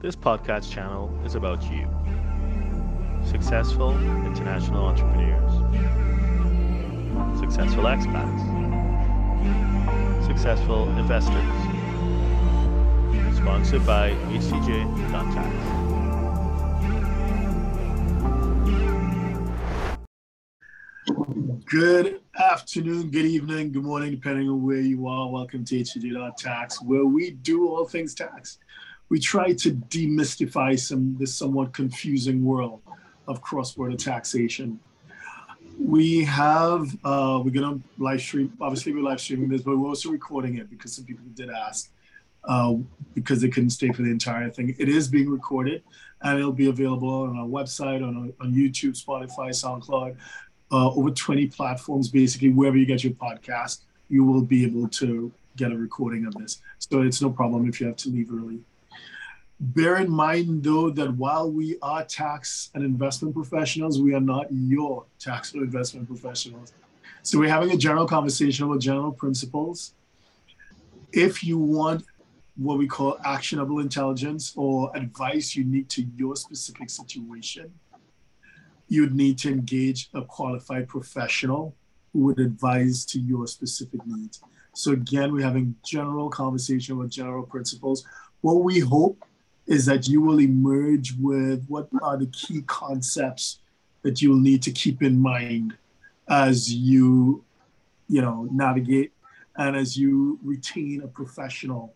This podcast channel is about you. Successful international entrepreneurs. Successful expats. Successful investors. Sponsored by HTJ.tax. Good afternoon, good evening, good morning, depending on where you are. Welcome to HTJ.tax, where we do all things tax. We try to demystify some this somewhat confusing world of cross-border taxation. We have uh, we're gonna live stream. Obviously, we're live streaming this, but we're also recording it because some people did ask uh, because they couldn't stay for the entire thing. It is being recorded, and it'll be available on our website, on on YouTube, Spotify, SoundCloud, uh, over 20 platforms. Basically, wherever you get your podcast, you will be able to get a recording of this. So it's no problem if you have to leave early. Bear in mind, though, that while we are tax and investment professionals, we are not your tax or investment professionals. So we're having a general conversation about general principles. If you want what we call actionable intelligence or advice unique to your specific situation, you'd need to engage a qualified professional who would advise to your specific needs. So again, we're having general conversation about general principles. What we hope is that you will emerge with what are the key concepts that you'll need to keep in mind as you you know navigate and as you retain a professional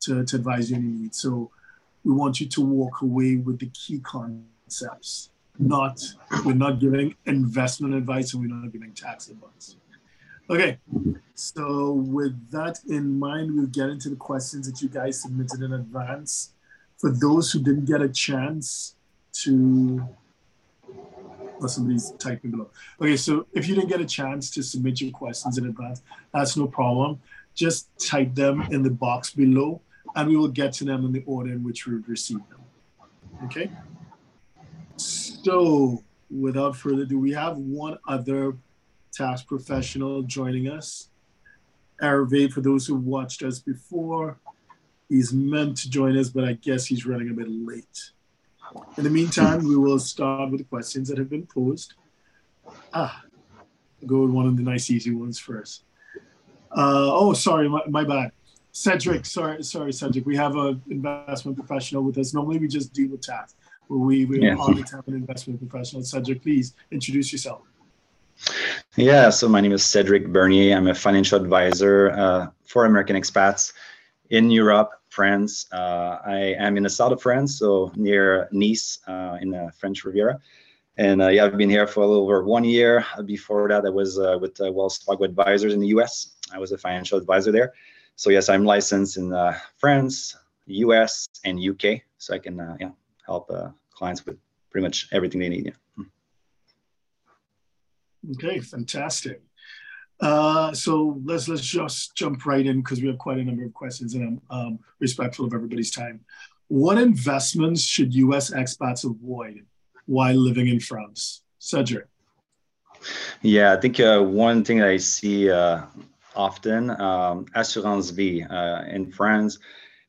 to, to advise you on needs. So we want you to walk away with the key concepts not we're not giving investment advice and we're not giving tax advice. Okay so with that in mind we'll get into the questions that you guys submitted in advance for those who didn't get a chance to or somebody's typing below. Okay, so if you didn't get a chance to submit your questions in advance, that's no problem. Just type them in the box below and we will get to them in the order in which we received them. Okay? So without further ado, we have one other tax professional joining us. Hervé, for those who watched us before, He's meant to join us, but I guess he's running a bit late. In the meantime, we will start with the questions that have been posed. Ah, go with one of the nice, easy ones first. Uh, oh, sorry, my, my bad. Cedric, sorry, sorry, Cedric. We have an investment professional with us. Normally, we just deal with tax, but we we yeah. always have an investment professional. Cedric, please introduce yourself. Yeah, so my name is Cedric Bernier. I'm a financial advisor uh, for American expats in Europe, France. Uh, I am in the south of France, so near Nice uh, in the French Riviera. And uh, yeah, I've been here for a little over one year. Before that, I was uh, with uh, Wells Fargo Advisors in the US. I was a financial advisor there. So yes, I'm licensed in uh, France, US, and UK. So I can yeah, help clients with pretty much everything they need. Yeah. Okay, fantastic. Uh, so let's let's just jump right in because we have quite a number of questions and I'm um, respectful of everybody's time. What investments should U.S. expats avoid while living in France? Cedric. Yeah, I think uh, one thing I see uh, often, um, assurance vie uh, in France,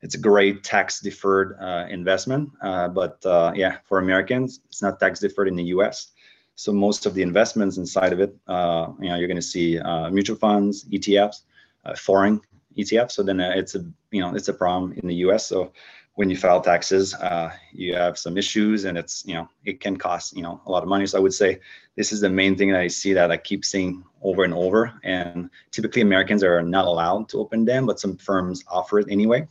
it's a great tax deferred uh, investment, uh, but yeah, for Americans, it's not tax deferred in the U.S. So most of the investments inside of it, uh, you know, you're going to see uh, mutual funds, ETFs, uh, foreign ETFs. So then uh, it's a, you know, it's a problem in the U.S. So when you file taxes, uh, you have some issues, and it's, you know, it can cost, you know, a lot of money. So I would say this is the main thing that I see that I keep seeing over and over. And typically Americans are not allowed to open them, but some firms offer it anyway,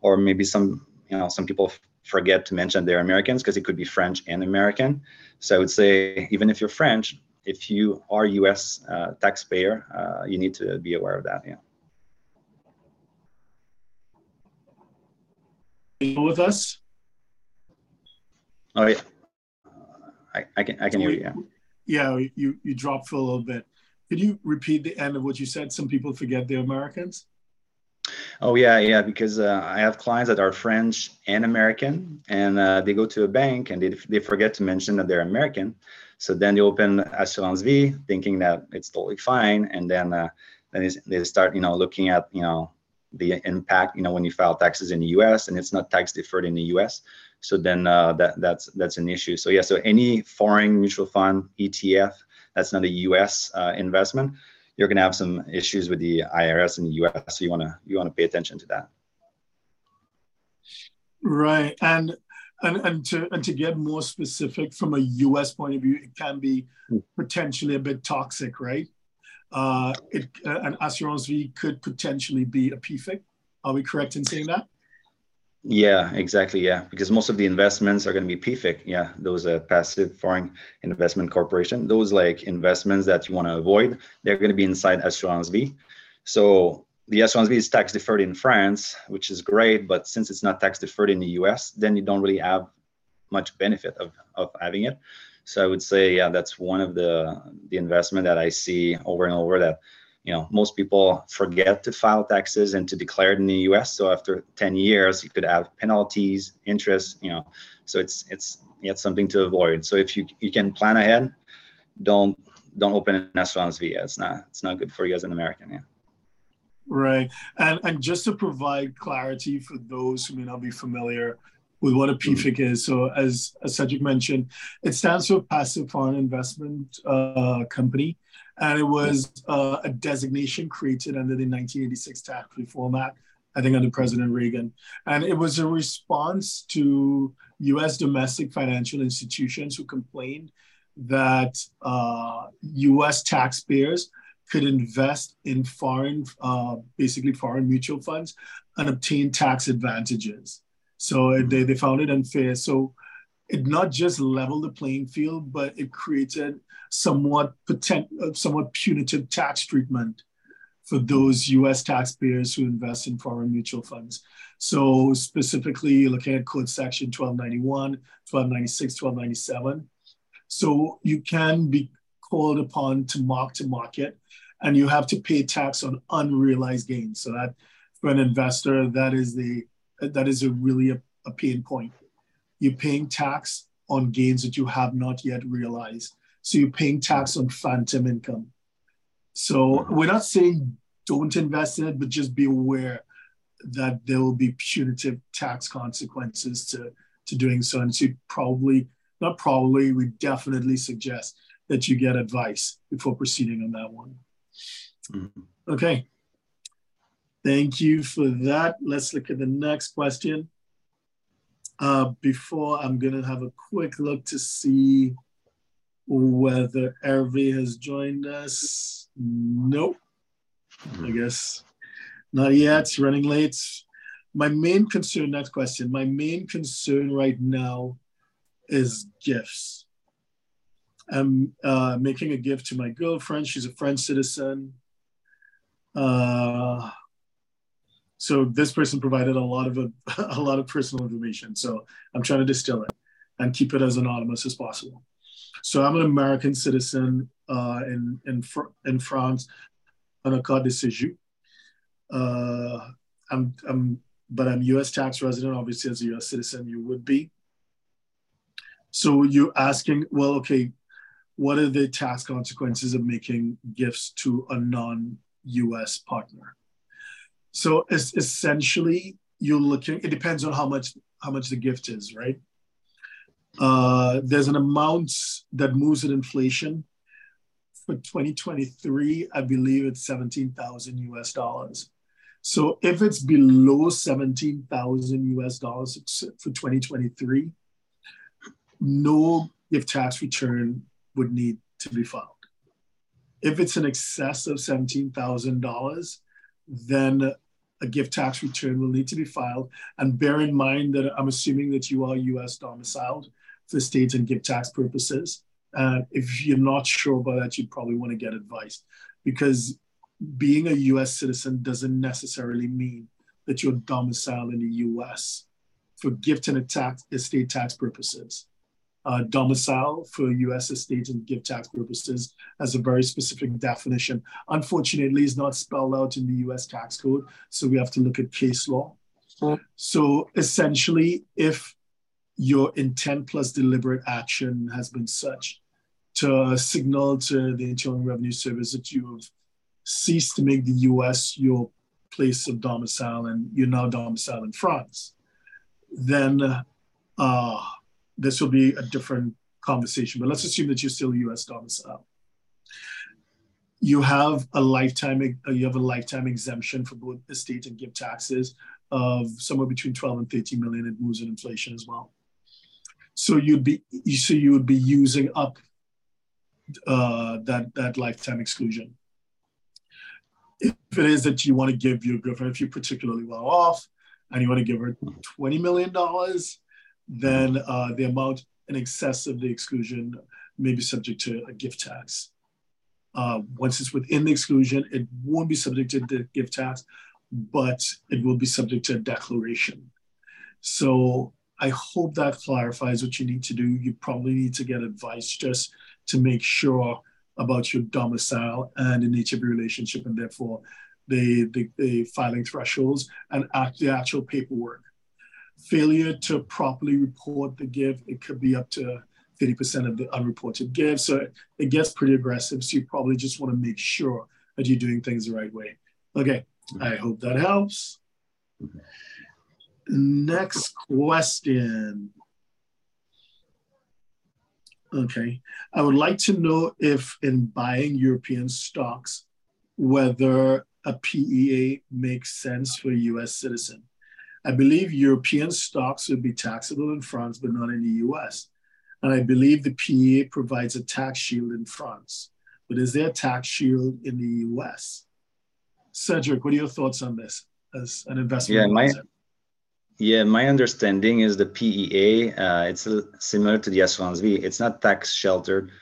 or maybe some, you know, some people forget to mention they're Americans because it could be French and American. So I would say, even if you're French, if you are U.S. Uh, taxpayer, uh, you need to be aware of that. Yeah. With us? Oh yeah, I, I can I can hear you. Yeah. Yeah, you you dropped for a little bit. Could you repeat the end of what you said? Some people forget they're Americans. Oh yeah, yeah. Because uh, I have clients that are French and American, and uh, they go to a bank and they they forget to mention that they're American. So then they open Assurance Vie, thinking that it's totally fine, and then uh, then they start you know looking at you know the impact, you know, when you file taxes in the U.S. and it's not tax deferred in the U.S. So then uh, that that's that's an issue. So yeah, so any foreign mutual fund ETF that's not a U.S. Uh, investment, you're going to have some issues with the IRS in the U.S. So you want to you want to pay attention to that. Right, and and and to and to get more specific from a U.S. point of view, it can be hmm. potentially a bit toxic, right? Uh, it, uh, an assurance vie could potentially be a PFIC. Are we correct in saying that? Yeah, exactly. Yeah, because most of the investments are going to be PFIC. Yeah, those uh, passive foreign investment corporation. Those like investments that you want to avoid, they're going to be inside assurance vie. So the assurance vie is tax deferred in France, which is great, but since it's not tax deferred in the US, then you don't really have much benefit of, of having it. So I would say, yeah, that's one of the the investment that I see over and over that, you know, most people forget to file taxes and to declare it in the U.S. So after 10 years, you could have penalties, interest, you know. So it's it's it's something to avoid. So if you you can plan ahead, don't don't open an vie. It's not it's not good for you as an American. Yeah. Right, and and just to provide clarity for those who may not be familiar with what a PFIC mm-hmm. is. So as, as Cedric mentioned, it stands for Passive Foreign Investment uh, Company. And it was uh, a designation created under the 1986 Tax Reform Act, I think under President Reagan. And it was a response to US domestic financial institutions who complained that uh, US taxpayers could invest in foreign, uh, basically foreign mutual funds and obtain tax advantages. So they, they found it unfair. So it not just leveled the playing field, but it created somewhat potent, somewhat punitive tax treatment for those U.S. taxpayers who invest in foreign mutual funds. So specifically, looking at Code Section 1291, 1296, 1297. So you can be called upon to mark to market, and you have to pay tax on unrealized gains. So that for an investor, that is the that is a really a, a pain point. You're paying tax on gains that you have not yet realized. So you're paying tax on phantom income. So we're not saying don't invest in it, but just be aware that there will be punitive tax consequences to, to doing so. And so probably, not probably, we definitely suggest that you get advice before proceeding on that one. Mm-hmm. Okay. Thank you for that. Let's look at the next question. Uh, before I'm going to have a quick look to see whether Hervé has joined us. Nope. I guess not yet. It's running late. My main concern, next question. My main concern right now is gifts. I'm uh, making a gift to my girlfriend. She's a French citizen. Uh, so this person provided a lot of a, a lot of personal information. So I'm trying to distill it and keep it as anonymous as possible. So I'm an American citizen uh, in in in France on a carte de séjour. Uh, I'm I'm but I'm U.S. tax resident. Obviously, as a U.S. citizen, you would be. So you're asking, well, okay, what are the tax consequences of making gifts to a non-U.S. partner? So essentially you're looking. It depends on how much how much the gift is, right? Uh, there's an amount that moves with inflation. For 2023, I believe it's 17,000 US dollars. So if it's below 17,000 US dollars for 2023, no gift tax return would need to be filed. If it's in excess of $17,000, then a gift tax return will need to be filed. And bear in mind that I'm assuming that you are US domiciled for state and gift tax purposes. Uh, if you're not sure about that, you'd probably want to get advice because being a US citizen doesn't necessarily mean that you're domiciled in the US for gift and tax, estate tax purposes uh, domicile for U.S. estate and gift tax purposes has a very specific definition. Unfortunately, it's not spelled out in the U.S. tax code, so we have to look at case law. Mm. So essentially, if your intent plus deliberate action has been such to signal to the Internal Revenue Service that you have ceased to make the U.S. your place of domicile and you're now domiciled in France, then uh, this will be a different conversation. But let's assume that you're still U.S. domicile. You have a lifetime you have a lifetime exemption for both estate and gift taxes of somewhere between 12 and 13 million. It moves in inflation as well. So you'd be so you would be using up uh, that that lifetime exclusion. If it is that you want to give your girlfriend, if you're particularly well off, and you want to give her twenty million dollars, then uh, the amount in excess of the exclusion may be subject to a gift tax. Uh, once it's within the exclusion, it won't be subject to the gift tax, but it will be subject to a declaration. So I hope that clarifies what you need to do. You probably need to get advice just to make sure about your domicile and the nature of your relationship, and therefore the, the, the filing thresholds and act, the actual paperwork. Failure to properly report the gift, it could be up to 30% of the unreported gifts. So it gets pretty aggressive. So you probably just want to make sure that you're doing things the right way. Okay, I mm-hmm. hope that helps. Next question. Okay. I would like to know if in buying European stocks, whether a PEA makes sense for a US citizen. I believe European stocks would be taxable in France, but not in the US. And I believe the PEA provides a tax shield in France. But is there a tax shield in the US? Cedric, what are your thoughts on this as an investment? Yeah, my, yeah, my understanding is the PEA, uh, it's similar to the Assurance Vie. It's not tax sheltered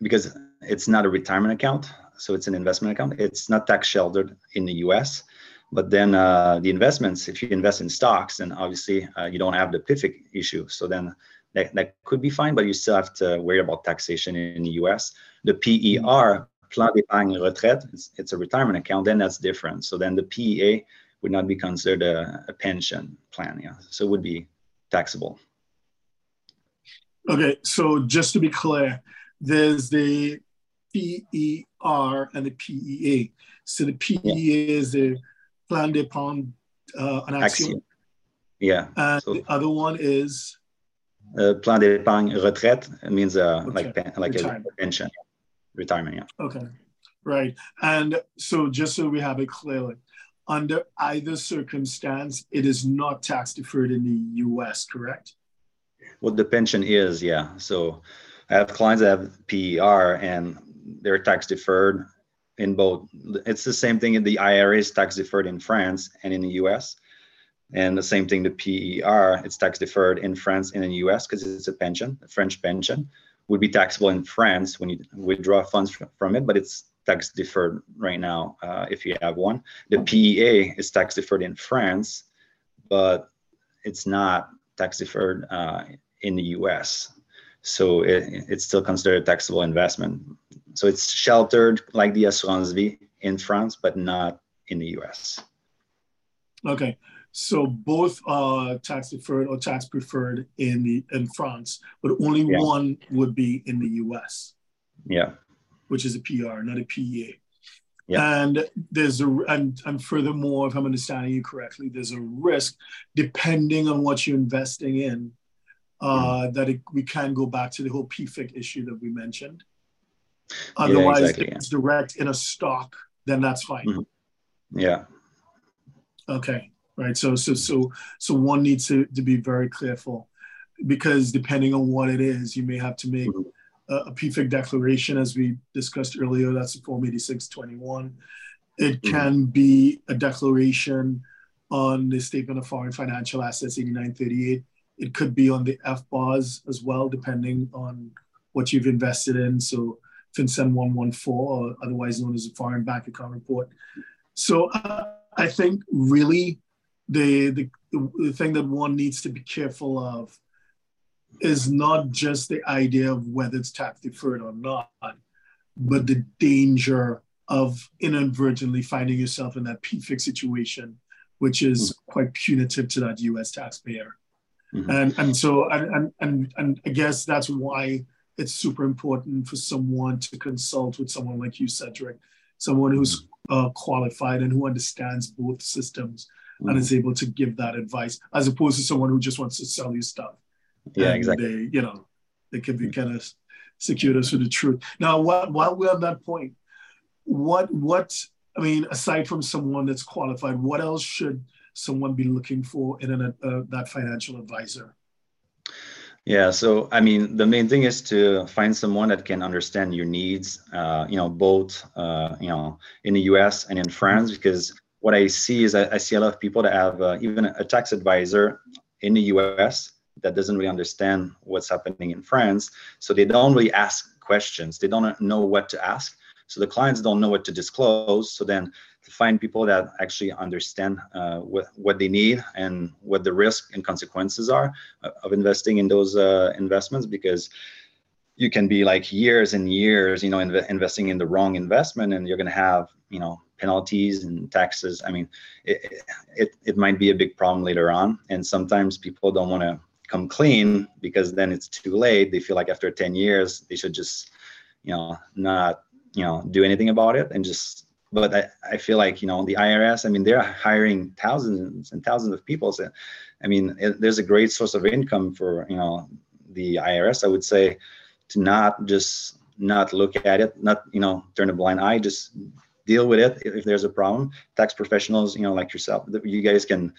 because it's not a retirement account. So it's an investment account. It's not tax sheltered in the US. But then uh, the investments, if you invest in stocks, then obviously uh, you don't have the PFIC issue. So then that, that could be fine, but you still have to worry about taxation in the US. The PER, Plan d'épargne retraite, it's, it's a retirement account, then that's different. So then the PEA would not be considered a, a pension plan. Yeah, so it would be taxable. Okay, so just to be clear, there's the PER and the PEA. So the PEA yeah. is the plan d'épargne uh, an action. Yeah. And so, the other one is uh, plan d'épargne retraite. It means uh, like like retirement. a pension, retirement. Yeah. Okay. Right. And so just so we have it clearly, under either circumstance, it is not tax deferred in the US, correct? Well, the pension is, yeah. So I have clients that have PER and they're tax deferred in both. It's the same thing in the IRA is tax deferred in France and in the US. And the same thing, the PER, it's tax deferred in France and in the US because it's a pension, a French pension, would be taxable in France when you withdraw funds from it, but it's tax deferred right now uh, if you have one. The PEA is tax deferred in France, but it's not tax deferred uh, in the US. So it, it's still considered a taxable investment. So it's sheltered like the assurance vie in France, but not in the US. Okay. So both are tax deferred or tax preferred in the in France, but only yeah. one would be in the US. Yeah which is a PR, not a PEA. Yeah. And there's a and, and furthermore, if I'm understanding you correctly, there's a risk depending on what you're investing in, uh, mm. that it, we can go back to the whole PFIC issue that we mentioned. Otherwise, yeah, exactly, if it's direct in a stock, then that's fine. Mm-hmm. Yeah. Okay. Right. So so so so one needs to, to be very careful because depending on what it is, you may have to make mm-hmm a PFIC declaration, as we discussed earlier, that's Form 8621. It mm-hmm. can be a declaration on the Statement of Foreign Financial Assets 8938. It could be on the FBARs as well, depending on what you've invested in. So FinCEN 114, or otherwise known as the Foreign Bank Account Report. So uh, I think really the, the, the thing that one needs to be careful of is not just the idea of whether it's tax deferred or not, but the danger of inadvertently finding yourself in that PFIC situation, which is mm-hmm. quite punitive to that US taxpayer. Mm-hmm. And, and so, and, and, and I guess that's why it's super important for someone to consult with someone like you, Cedric, someone who's uh, qualified and who understands both systems mm. and is able to give that advice, as opposed to someone who just wants to sell you stuff. Yeah, exactly. They, you know, they can be kind of secure us with the truth. Now, while, while we're on that point, what what I mean, aside from someone that's qualified, what else should someone be looking for in an, uh, that financial advisor? Yeah, so I mean, the main thing is to find someone that can understand your needs. Uh, you know, both uh, you know in the U.S. and in France, because what I see is I, I see a lot of people that have uh, even a tax advisor in the U.S. that doesn't really understand what's happening in France, so they don't really ask questions. They don't know what to ask. So the clients don't know what to disclose. So then to find people that actually understand uh, what, what they need and what the risk and consequences are of investing in those uh, investments because you can be like years and years, you know, inv- investing in the wrong investment and you're going to have, you know, penalties and taxes. I mean, it, it, it might be a big problem later on. And sometimes people don't want to come clean because then it's too late. They feel like after 10 years, they should just, you know, not you know do anything about it and just but I, I feel like you know the irs i mean they're hiring thousands and thousands of people. So i mean it, there's a great source of income for you know the irs i would say to not just not look at it not you know turn a blind eye just deal with it if, there's a problem. Tax professionals you know like yourself you guys can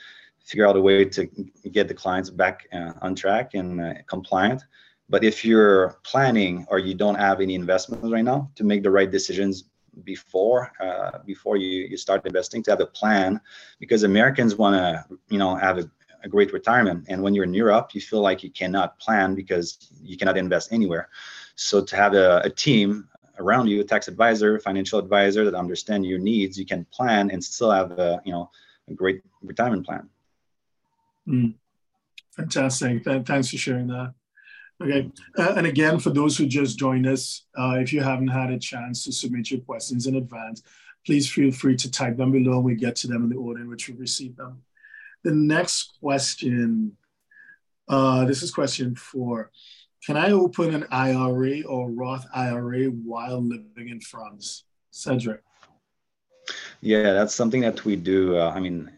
figure out a way to get the clients back uh, on track and uh, compliant. But if you're planning or you don't have any investments right now to make the right decisions before uh, before you, you start investing to have a plan because Americans want to you know have a, a, great retirement. And when you're in Europe you feel like you cannot plan because you cannot invest anywhere. So to have a, a team around you a tax advisor financial advisor that understand your needs you can plan and still have a you know a great retirement plan. Mm. fantastic. Thanks for sharing that Okay, uh, and again, for those who just joined us, uh, if you haven't had a chance to submit your questions in advance, please feel free to type them below and we get to them in the order in which we receive them. The next question, uh, this is question four. Can I open an IRA or Roth IRA while living in France? Cedric. Yeah, that's something that we do. Uh, I mean,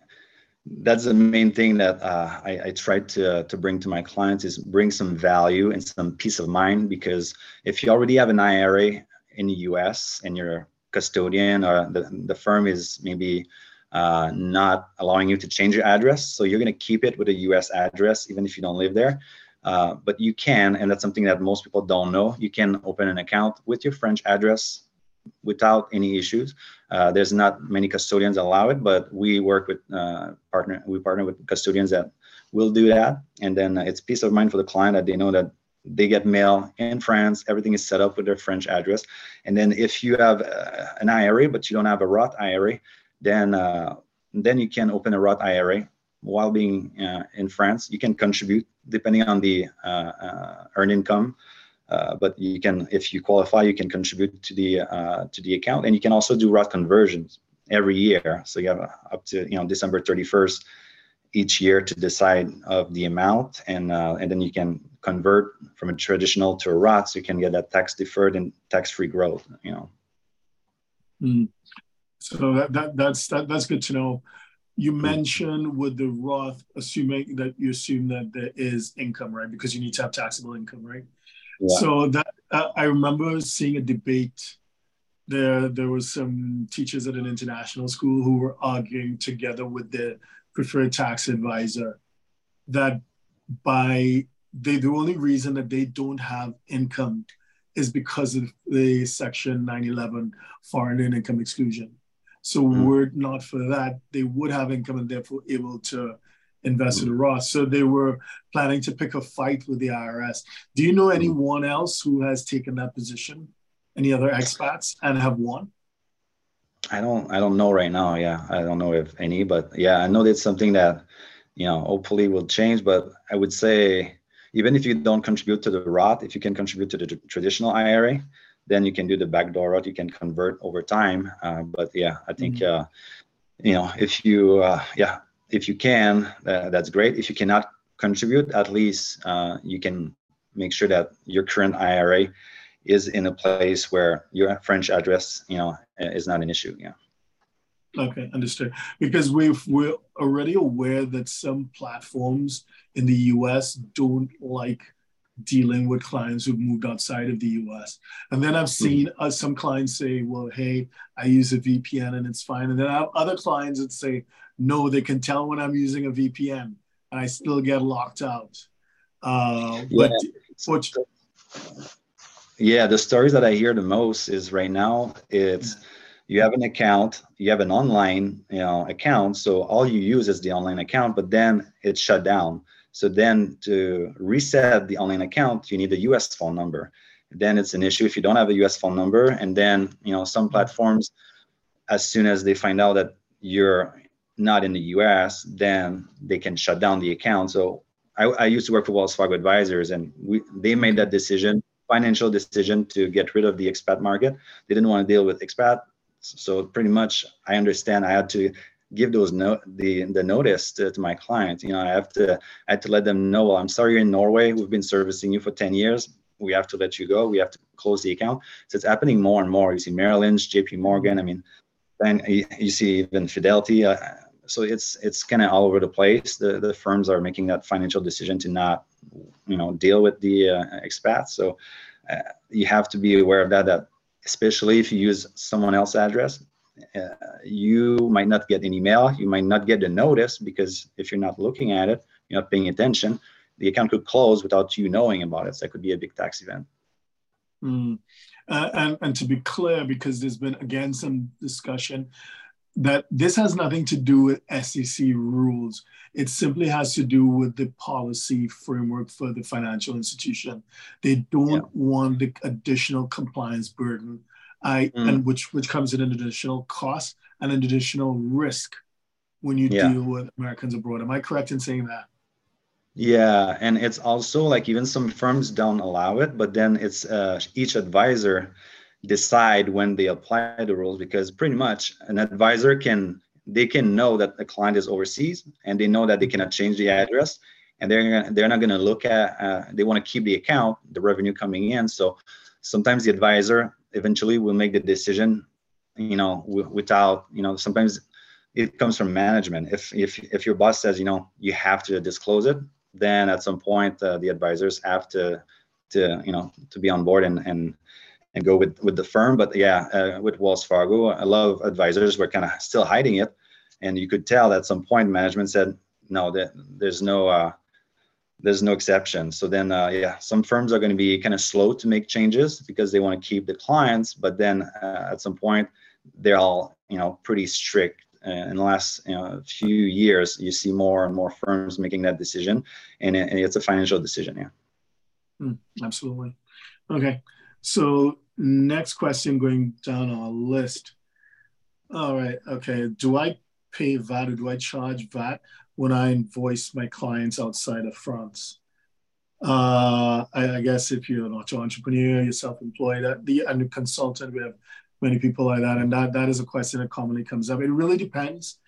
that's the main thing that uh, I, I, try to, to bring to my clients is bring some value and some peace of mind because if you already have an IRA in the US and you're a custodian or the, the firm is maybe uh, not allowing you to change your address, so you're going to keep it with a US address even if you don't live there. Uh, but you can, and that's something that most people don't know, you can open an account with your French address without any issues. Uh, there's not many custodians allow it, but we work with uh, partner. We partner with custodians that will do that, and then it's peace of mind for the client that they know that they get mail in France. Everything is set up with their French address, and then if you have uh, an IRA but you don't have a Roth IRA, then uh, then you can open a Roth IRA while being uh, in France. You can contribute depending on the uh, earned income uh, but you can, if you qualify, you can contribute to the uh, to the account, and you can also do Roth conversions every year. So you have up to you know December 31st each year to decide of the amount, and uh, and then you can convert from a traditional to a Roth, so you can get that tax deferred and tax free growth. You know. Mm. So that, that that's that, that's good to know. You hmm. mentioned with the Roth, assuming that you assume that there is income, right? Because you need to have taxable income, right? So that uh, I remember seeing a debate. There, there was some teachers at an international school who were arguing together with the preferred tax advisor that by they the only reason that they don't have income is because of the section 911 foreign income exclusion so mm. were it not for that they would have income and therefore able to invest in Roth. So they were planning to pick a fight with the IRS. Do you know anyone else who has taken that position? Any other expats and have won? I don't I don't know right now. Yeah, I don't know if any, but yeah, I know that's something that you know hopefully will change. But I would say even if you don't contribute to the Roth, if you can contribute to the traditional IRA, then you can do the backdoor route. You can convert over time. Uh, but yeah, I think mm-hmm. uh, you know if you uh, yeah if you can, uh, that's great. If you cannot contribute, at least uh, you can make sure that your current IRA is in a place where your French address, you know, is not an issue. Yeah. Okay, understood. Because we've, we're already aware that some platforms in the US don't like dealing with clients who've moved outside of the US. And then I've hmm. seen uh, some clients say, well, hey, I use a VPN and it's fine. And then I have other clients that say, no, they can tell when I'm using a VPN and I still get locked out. Uh, but yeah. yeah, the stories that I hear the most is right now it's you have an account, you have an online you know account, so all you use is the online account, but then it's shut down. So then to reset the online account, you need a US phone number. Then it's an issue if you don't have a US phone number. And then, you know, some platforms, as soon as they find out that you're not in the US, then they can shut down the account. So I, I used to work for Wells Fargo Advisors, and we they made that decision, financial decision, to get rid of the expat market. They didn't want to deal with expat, so pretty much I understand I had to give those no the the notice to, to my client. You know, I have to I had to let them know. Well, I'm sorry you're in Norway. We've been servicing you for 10 years. We have to let you go. We have to close the account. So it's happening more and more. You see Merrill Lynch, J.P. Morgan. I mean, then you, you see even Fidelity. Uh, so it's it's kind of all over the place. The the firms are making that financial decision to not, you know, deal with the uh, expats. So uh, you have to be aware of that. That especially if you use someone else's address, uh, you might not get an email. You might not get a notice because if you're not looking at it, you're not paying attention. The account could close without you knowing about it. So that could be a big tax event. Mm. Uh, and, and to be clear, because there's been again some discussion that this has nothing to do with SEC rules. It simply has to do with the policy framework for the financial institution. They don't yeah. want the additional compliance burden, I mm. and which which comes at an additional cost and an additional risk when you yeah. deal with Americans abroad. Am I correct in saying that? Yeah, and it's also like even some firms don't allow it, but then it's uh, each advisor decide when they apply the rules because pretty much an advisor can they can know that the client is overseas and they know that they cannot change the address and they're they're not going to look at uh, they want to keep the account the revenue coming in. So sometimes the advisor eventually will make the decision you know w- without you know sometimes it comes from management. If if if your boss says you know you have to disclose it then at some point uh, the advisors have to to you know to be on board and and and go with with the firm. But yeah, uh, with Wells Fargo, a lot of advisors were kind of still hiding it, and you could tell at some point management said, no, that there's no uh, there's no exception. So then, uh, yeah, some firms are going to be kind of slow to make changes because they want to keep the clients, but then uh, at some point, they're all you know pretty strict. In the last you know, few years, you see more and more firms making that decision, and, and it's a financial decision. Yeah. Mm, absolutely. Okay. So Next question going down our list. All right, okay. Do I pay VAT or do I charge VAT when I invoice my clients outside of France? Uh, I, I, guess if you're an auto entrepreneur, you're self-employed, uh, the and a consultant, we have many people like that, and that that is a question that commonly comes up. It really depends.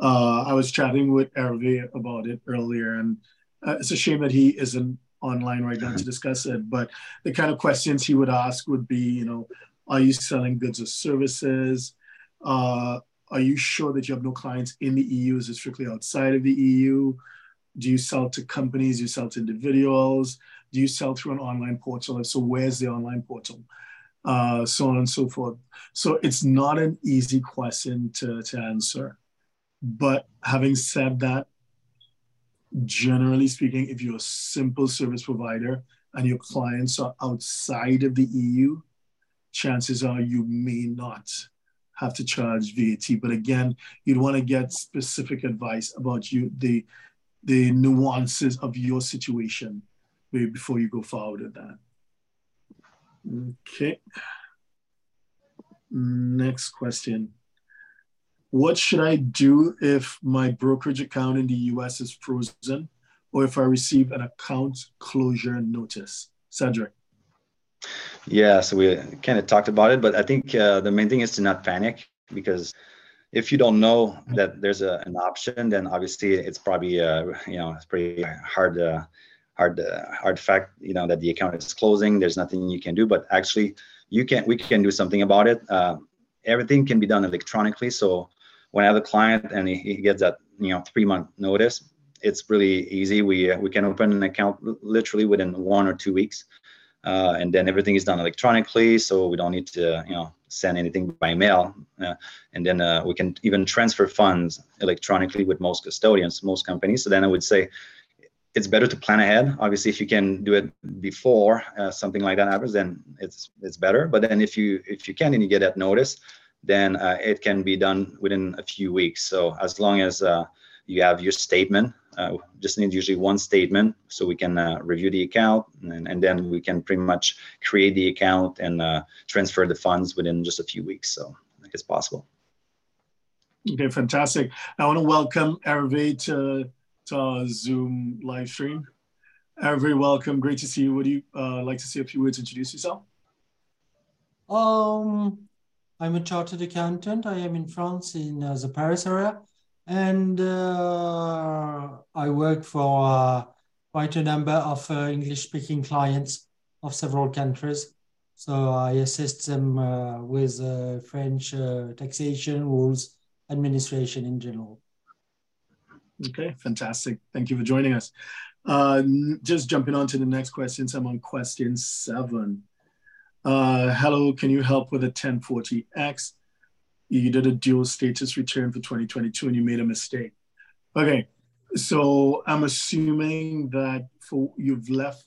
Uh, I was chatting with Hervé about it earlier, and uh, it's a shame that he isn't online right now to discuss it. But the kind of questions he would ask would be, you know, are you selling goods or services? Uh, are you sure that you have no clients in the EU? Is it strictly outside of the EU? Do you sell to companies? Do you sell to individuals? Do you sell through an online portal? If so, where's the online portal? Uh, so on and so forth. So it's not an easy question to, to answer. But having said that, generally speaking, if you're a simple service provider and your clients are outside of the EU, chances are you may not have to charge VAT. But again, you'd want to get specific advice about you the the nuances of your situation before you go forward with that. Okay. Next question. What should I do if my brokerage account in the US is frozen or if I receive an account closure notice? Cedric. Yeah, so we kind of talked about it, but I think uh, the main thing is to not panic because if you don't know that there's a, an option, then obviously it's probably uh, you know it's pretty hard uh, hard uh, hard fact you know that the account is closing. There's nothing you can do, but actually you can we can do something about it. Uh, everything can be done electronically, so when I have a client and he, he gets that you know three month notice, it's really easy. We uh, we can open an account literally within one or two weeks, uh, and then everything is done electronically, so we don't need to you know send anything by mail. Uh, and then uh, we can even transfer funds electronically with most custodians, most companies. So then I would say it's better to plan ahead. Obviously, if you can do it before uh, something like that happens, then it's it's better. But then if you if you can and you get that notice, then uh, it can be done within a few weeks. So as long as uh, you have your statement, uh, just need usually one statement, so we can uh, review the account, and, and, then we can pretty much create the account and uh, transfer the funds within just a few weeks. So it's possible. Okay, fantastic. I want to welcome Hervé to to our Zoom live stream. Hervé, welcome. Great to see you. Would you uh, like to say a few words, introduce yourself? Um, I'm a chartered accountant. I am in France in uh, the Paris area. And uh, I work for uh, quite a number of uh, English speaking clients of several countries. So I assist them uh, with French taxation rules, administration in general. Okay, fantastic. Thank you for joining us. Uh, just jumping on to the next question. So I'm on question seven. Uh, hello, can you help with a 1040X? You did a dual status return for 2022 and you made a mistake. Okay, so I'm assuming that for you've left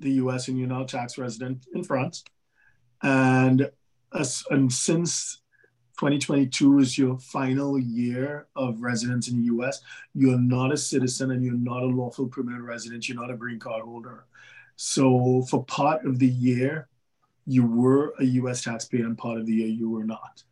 the US and you're now a tax resident in France. And, and since 2022 is your final year of residence in the US, you're not a citizen and you're not a lawful permanent resident, you're not a green card holder. So for part of the year, you were a US taxpayer and part of the year you were not.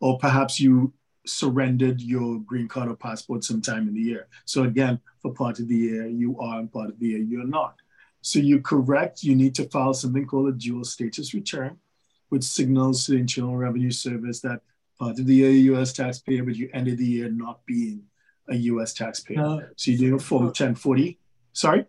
Or perhaps you surrendered your green card or passport sometime in the year. So again, for part of the year you are and part of the year you're not. So you're correct, you need to file something called a dual status return, which signals to the Internal Revenue Service that part of the year a U.S. taxpayer, but you ended the year not being a U.S. taxpayer. Uh, so you do a Form 1040. Sorry?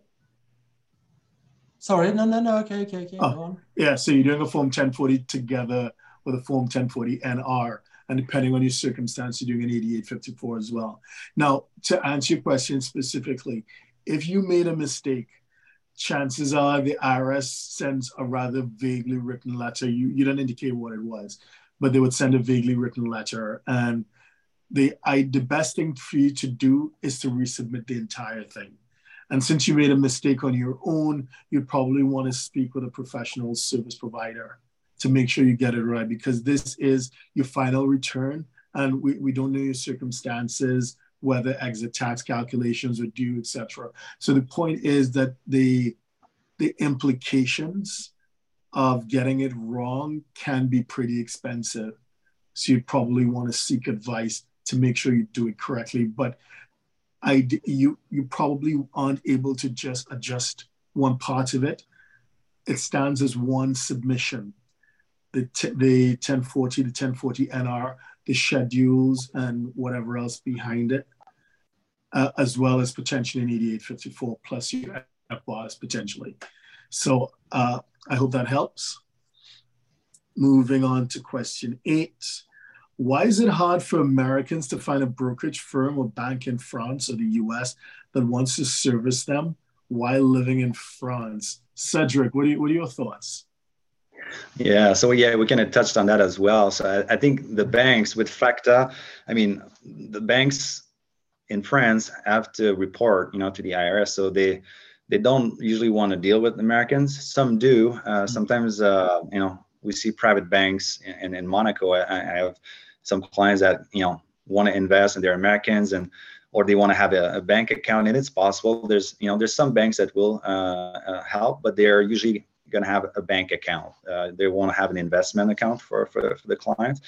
Sorry, no, no, no. Okay, okay, okay. Oh, yeah, so you're doing a Form 1040 together with a Form 1040 NR. And depending on your circumstance, you're doing an 8854 as well. Now, to answer your question specifically, if you made a mistake, chances are the IRS sends a rather vaguely written letter. You, you don't indicate what it was but they would send a vaguely written letter. And the I the best thing for you to do is to resubmit the entire thing. And since you made a mistake on your own, you'd probably want to speak with a professional service provider to make sure you get it right because this is your final return and we, we don't know your circumstances, whether exit tax calculations are due, etc. So the point is that the the implications of getting it wrong can be pretty expensive. So you'd probably want to seek advice to make sure you do it correctly. But You, you probably aren't able to just adjust one part of it. It stands as one submission. The, t- the 1040, the 1040 NR, the schedules, and whatever else behind it, uh, as well as potentially an 8854 plus your FBARs potentially. So uh, I hope that helps. Moving on to question eight. Why is it hard for Americans to find a brokerage firm or bank in France or the US that wants to service them while living in France? Cedric, what are, you, what are your thoughts? Yeah, so yeah, we kind of touched on that as well. So I, I think the banks with FATCA, I mean, the banks in France have to report, you know, to the IRS. So they they don't usually want to deal with Americans. Some do. Uh, mm-hmm. sometimes, uh, you know, we see private banks in, in Monaco. I, I, have some clients that you know want to invest and they're Americans and or they want to have a, a, bank account and it's possible. There's you know there's some banks that will uh, uh help, but they're usually going to have a bank account. Uh, they want to have an investment account for for, for the clients.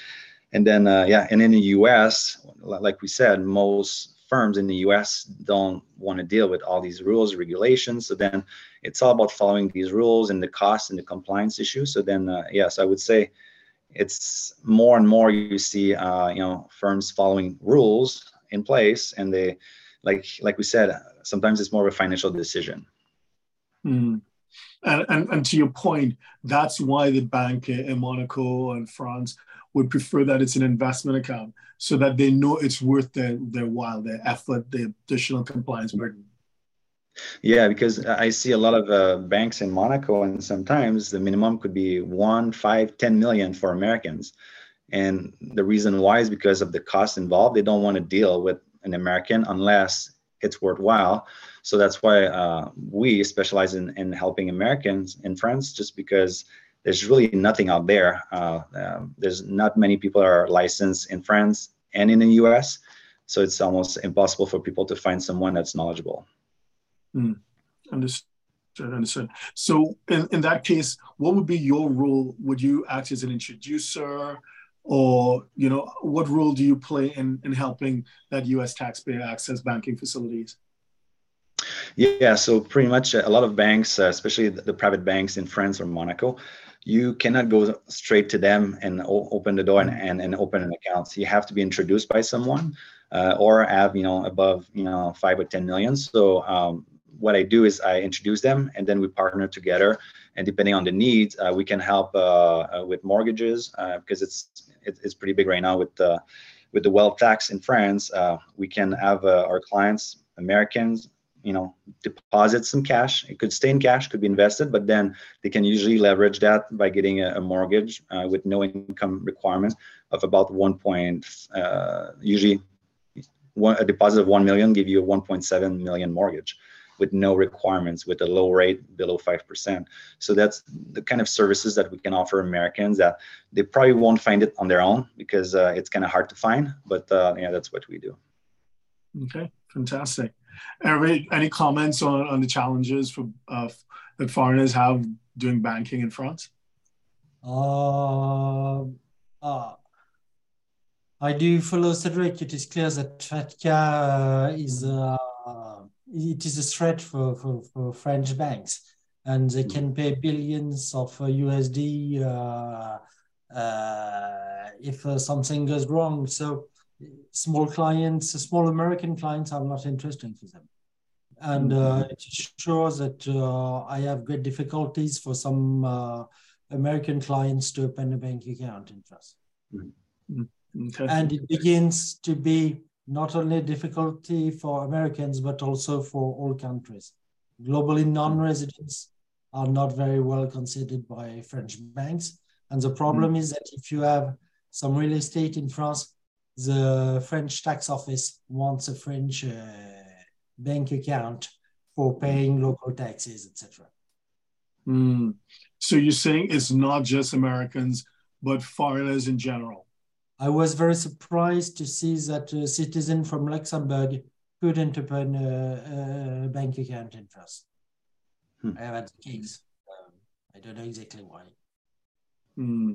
And then uh, yeah, and in the U.S., like we said, most firms in the US don't want to deal with all these rules, regulations. So then it's all about following these rules and the cost and the compliance issues. So then, uh, yes, I would say it's more and more you see, uh, you know, firms following rules in place, and they, like like we said, sometimes it's more of a financial decision. Mm. And, and, and to your point, that's why the bank in Monaco and France would prefer that it's an investment account so that they know it's worth their, their while, their effort, their additional compliance burden. Yeah, because I see a lot of uh, banks in Monaco, and sometimes the minimum could be one, five, ten million for Americans. And the reason why is because of the cost involved. They don't want to deal with an American unless it's worthwhile. So that's why uh, we specialize in, in helping Americans in France, just because there's really nothing out there. Uh, um, there's not many people are licensed in France and in the US. So it's almost impossible for people to find someone that's knowledgeable. Mm. Understood. Understood. So in, in that case, what would be your role? Would you act as an introducer? or you know what role do you play in, in helping that us taxpayer access banking facilities yeah so pretty much a lot of banks uh, especially the, the, private banks in france or monaco you cannot go straight to them and o- open the door and, and, and, open an account you have to be introduced by someone uh, or have you know above you know five or ten million so um, what i do is i introduce them and then we partner together and depending on the needs uh, we can help uh, uh with mortgages uh, because it's it's pretty big right now with the with the wealth tax in France. Uh, we can have our clients, Americans, you know, deposit some cash. It could stay in cash, could be invested, but then they can usually leverage that by getting a, a mortgage with no income requirement of about one point. Usually, one, a deposit of one million give you a 1.7 million mortgage with no requirements with a low rate below 5%. So that's the kind of services that we can offer Americans that they probably won't find it on their own because uh, it's kind of hard to find, but uh, yeah, that's what we do. Okay, fantastic. Any, any comments on, on the challenges for, uh, that foreigners have doing banking in France? Uh, uh, I do follow Cedric. It is clear that FATCA is uh, it is a threat for, for, for French banks, and they can pay billions of USD uh, uh, if uh, something goes wrong. So small clients, small American clients are not interesting for them. And uh, it shows that uh, I have great difficulties for some uh, American clients to open a bank account in trust. Mm-hmm. Okay. And it begins to be not only difficulty for Americans, but also for all countries. Globally, non-residents are not very well considered by French banks. And the problem mm. is that if you have some real estate in France, the French tax office wants a French uh, bank account for paying local taxes, etc. Mm. So you're saying it's not just Americans, but foreigners in general? I was very surprised to see that a citizen from Luxembourg couldn't open a, a bank account in France. Hmm. I have had the case. Um, I don't know exactly why. Hmm.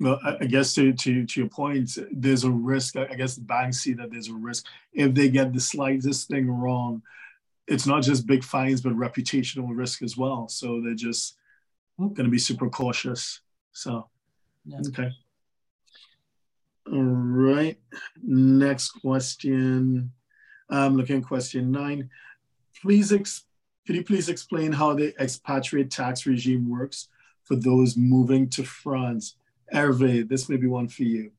Well, I, I guess to, to, to your point, there's a risk. I guess the banks see that there's a risk if they get the slightest thing wrong. It's not just big fines, but reputational risk as well. So they're just hmm. going to be super cautious. So, yeah. okay. All right. Next question. I'm looking at question nine. Please, could you please explain how the expatriate tax regime works for those moving to France? Hervé, this may be one for you.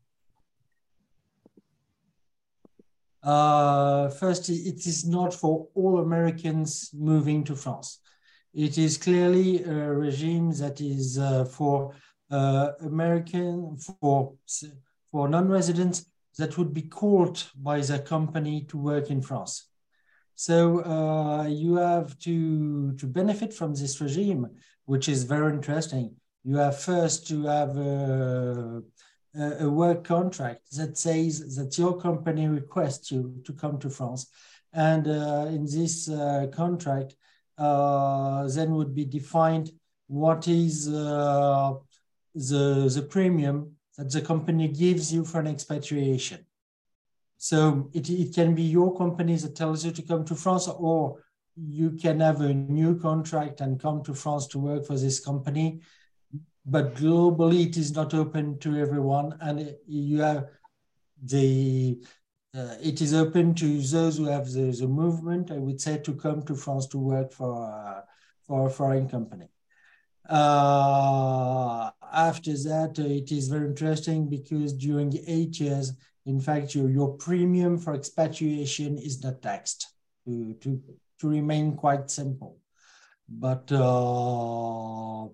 Uh, first, it is not for all Americans moving to France. It is clearly a regime that is uh, for uh, American, for for non-residents that would be called by the company to work in France. So uh, you have to, to benefit from this regime, which is very interesting. You have first to have a, a work contract that says that your company requests you to come to France. And uh, in this uh, contract, uh, then would be defined what is uh, the, the premium that the company gives you for an expatriation. So it, it can be your company that tells you to come to France, or you can have a new contract and come to France to work for this company. But globally, it is not open to everyone, and you have the uh, it is open to those who have the, the movement, I would say, to come to France to work for uh, for a foreign company. Uh, after that, uh, it is very interesting because during eight years, in fact, your, your premium for expatriation is not taxed to, to, to remain quite simple. But uh,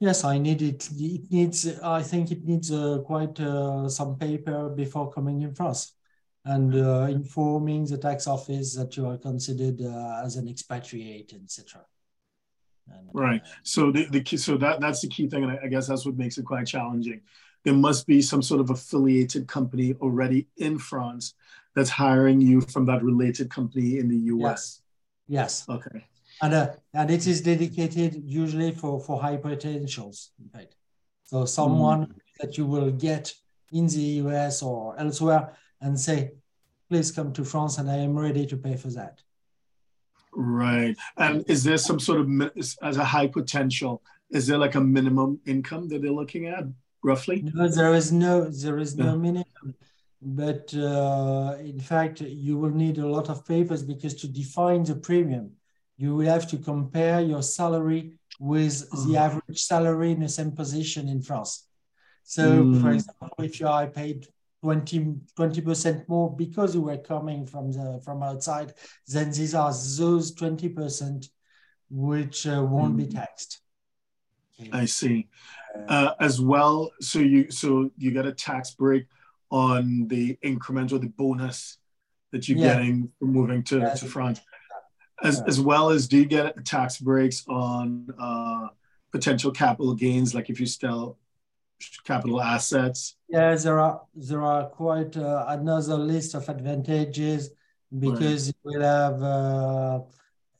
yes, I need it. It needs, I think it needs uh, quite uh, some paper before coming in France and uh, informing the tax office that you are considered as an expatriate, etc. Right. So the, the key, so that that's the key thing, and I, I guess that's what makes it quite challenging. There must be some sort of affiliated company already in France that's hiring you from that related company in the US. Yes. yes. Okay. And uh, and it is dedicated usually for for high potentials, in fact. So someone mm. that you will get in the US or elsewhere and say, please come to France and I am ready to pay for that. Right. And is there some sort of, as a high potential, is there like a minimum income that they're looking at roughly? No, there is no, there is no minimum. But uh, in fact, you will need a lot of papers because to define the premium, you will have to compare your salary with the mm. average salary in the same position in France. So, mm. for example, if you are paid 20 percent more because you were coming from the from outside, then these are those 20 percent which uh, won't be taxed. I see. Uh, as well, so you so you get a tax break on the increment or the bonus that you're yeah. getting from moving to, yeah. to France, as yeah. as well as do you get tax breaks on uh, potential capital gains, like if you still capital assets? Yeah, there are there are quite uh, another list of advantages because right. you will have, uh,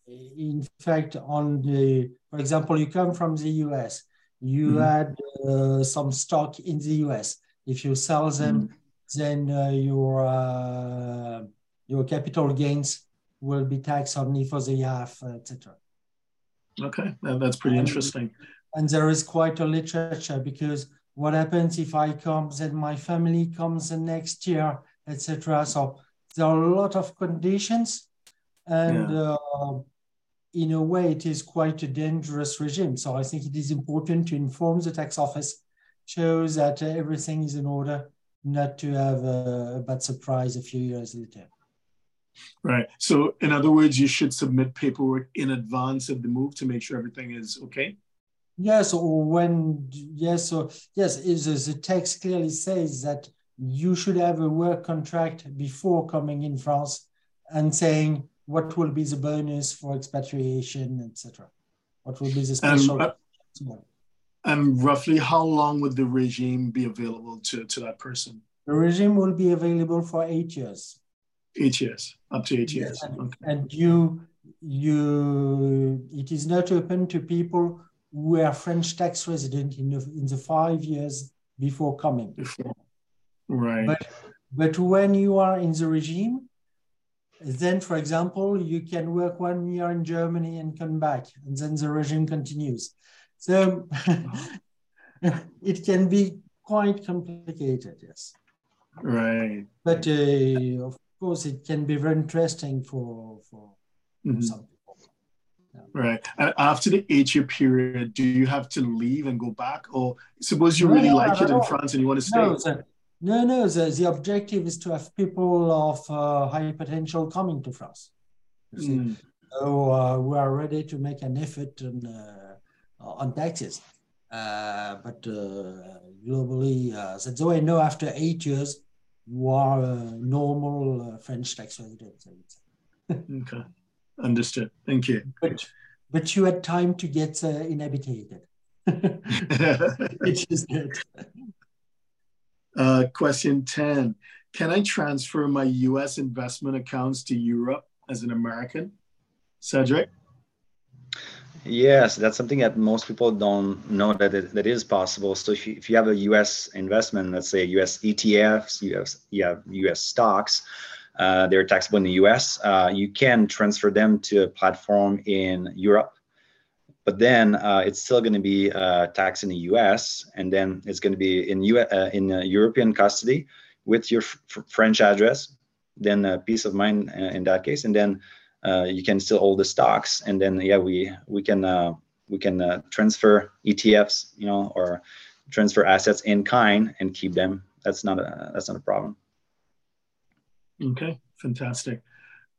in fact, on the for example, you come from the US, you mm-hmm. had uh, some stock in the US. If you sell them, mm-hmm. then uh, your uh, your capital gains will be taxed only for the half, etc. Okay, that's pretty and, interesting. And there is quite a literature because what happens if I come, then my family comes the next year, etc. So there are a lot of conditions, and yeah. uh, in a way, it is quite a dangerous regime. So I think it is important to inform the tax office, show that everything is in order, not to have a, a bad surprise a few years later. Right. So, in other words, you should submit paperwork in advance of the move to make sure everything is okay. Yes, or when yes, or yes, is the text clearly says that you should have a work contract before coming in France and saying what will be the bonus for expatriation, etc. What will be the special? Um, uh, and roughly, how long would the regime be available to, to that person? The regime will be available for eight years. Eight years, up to eight yes, years. And, okay. and you, you, it is not open to people were French tax resident in the, in the five years before coming. Right. But, but when you are in the regime, then, for example, you can work one year in Germany and come back, and then the regime continues. So it can be quite complicated, yes. Right. But uh, of course, it can be very interesting for, for, mm-hmm. some Right. And after the eight year period, do you have to leave and go back? Or suppose you really no, like it in France and you want to stay? No, the, no, no. The, the objective is to have people of uh, high potential coming to France. Mm. So uh, we are ready to make an effort on, uh, on taxes. Uh, but uh, globally, uh, that's the way I know after eight years, you are a normal French tax resident. okay. Understood. Thank you. But but you had time to get uh, inhabited. Which is good. Uh, question 10 Can I transfer my US investment accounts to Europe as an American? Cedric? Yes, that's something that most people don't know that it, that is possible. So if you, if you have a US investment, let's say US ETFs, you have, you have US stocks, uh, they're taxable in the US. Uh, you can transfer them to a platform in Europe, but then uh, it's still going to be uh, taxed in the US, and then it's going to be in U- uh, in European custody with your f- French address. Then peace of mind in that case, and then you can still hold the stocks, and then yeah, we we can we can uh, transfer ETFs, you know, or transfer assets in kind and keep them. That's not a that's not a problem. Okay, fantastic.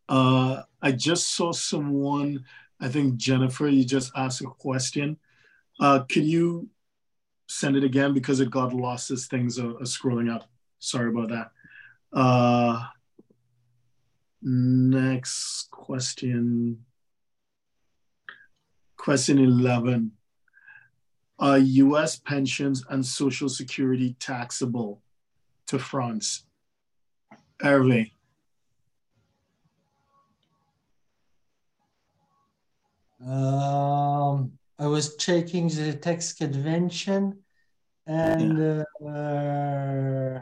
Uh, I just saw someone. I think Jennifer, you just asked a question. Uh, can you send it again because it got lost as things are, are scrolling up? Sorry about that. Uh, next question. Question 11. Are US pensions and Social Security taxable to France? Hervé. Um, I was checking the tax convention and yeah. uh,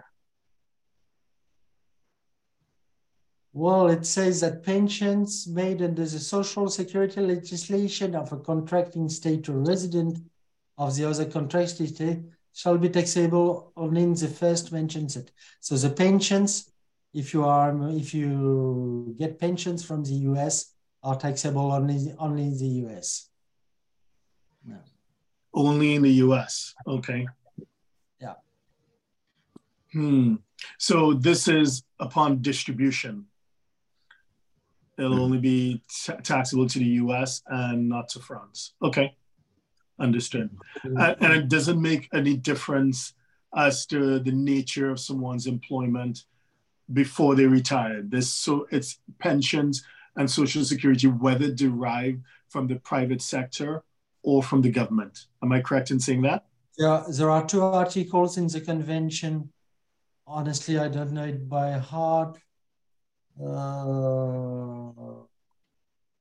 well, it says that pensions made under the social security legislation of a contracting state or resident of the other contracting state shall be taxable only in the first mentioned set. So the pensions, if you are if you get pensions from the US, are taxable only only in the US. Only in the US. Okay. Yeah. Hmm. So this is upon distribution. It'll only be t- taxable to the US and not to France. Okay. Understood. Uh, and it doesn't make any difference as to the nature of someone's employment before they retire. This so it's pensions and social security, whether derived from the private sector or from the government. Am I correct in saying that? Yeah, there are two articles in the convention. Honestly, I don't know it by heart. Uh,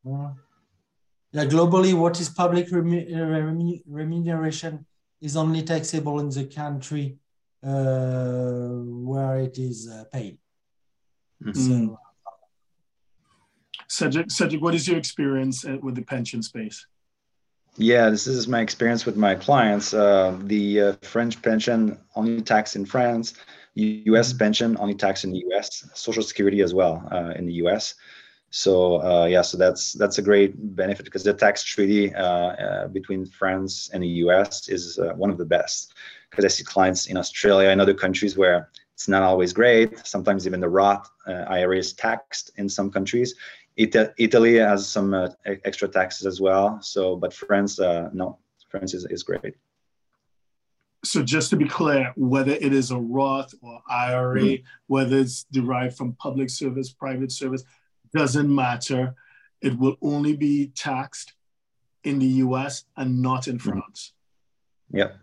uh, yeah, globally, what is public remuneration is only taxable in the country uh, where it is uh, paid. Mm-hmm. So, Cedric, Cedric, what is your experience uh, with the pension space? Yeah, this is my experience with my clients. Uh, the uh, French pension only tax in France, U.S. Mm-hmm. pension only tax in the U.S. Social Security as well uh, in the U.S. So uh, yeah, so that's that's a great benefit because the tax treaty uh, between France and the U.S. is one of the best. Because I see clients in Australia and other countries where it's not always great. Sometimes even the Roth IRA is taxed in some countries Italy has some uh, extra taxes as well. So, but France, uh, no, France is, is great. So, just to be clear, whether it is a Roth or IRA, mm-hmm. whether it's derived from public service, private service, doesn't matter. It will only be taxed in the US and not in mm-hmm. France. Mm-hmm. Yep.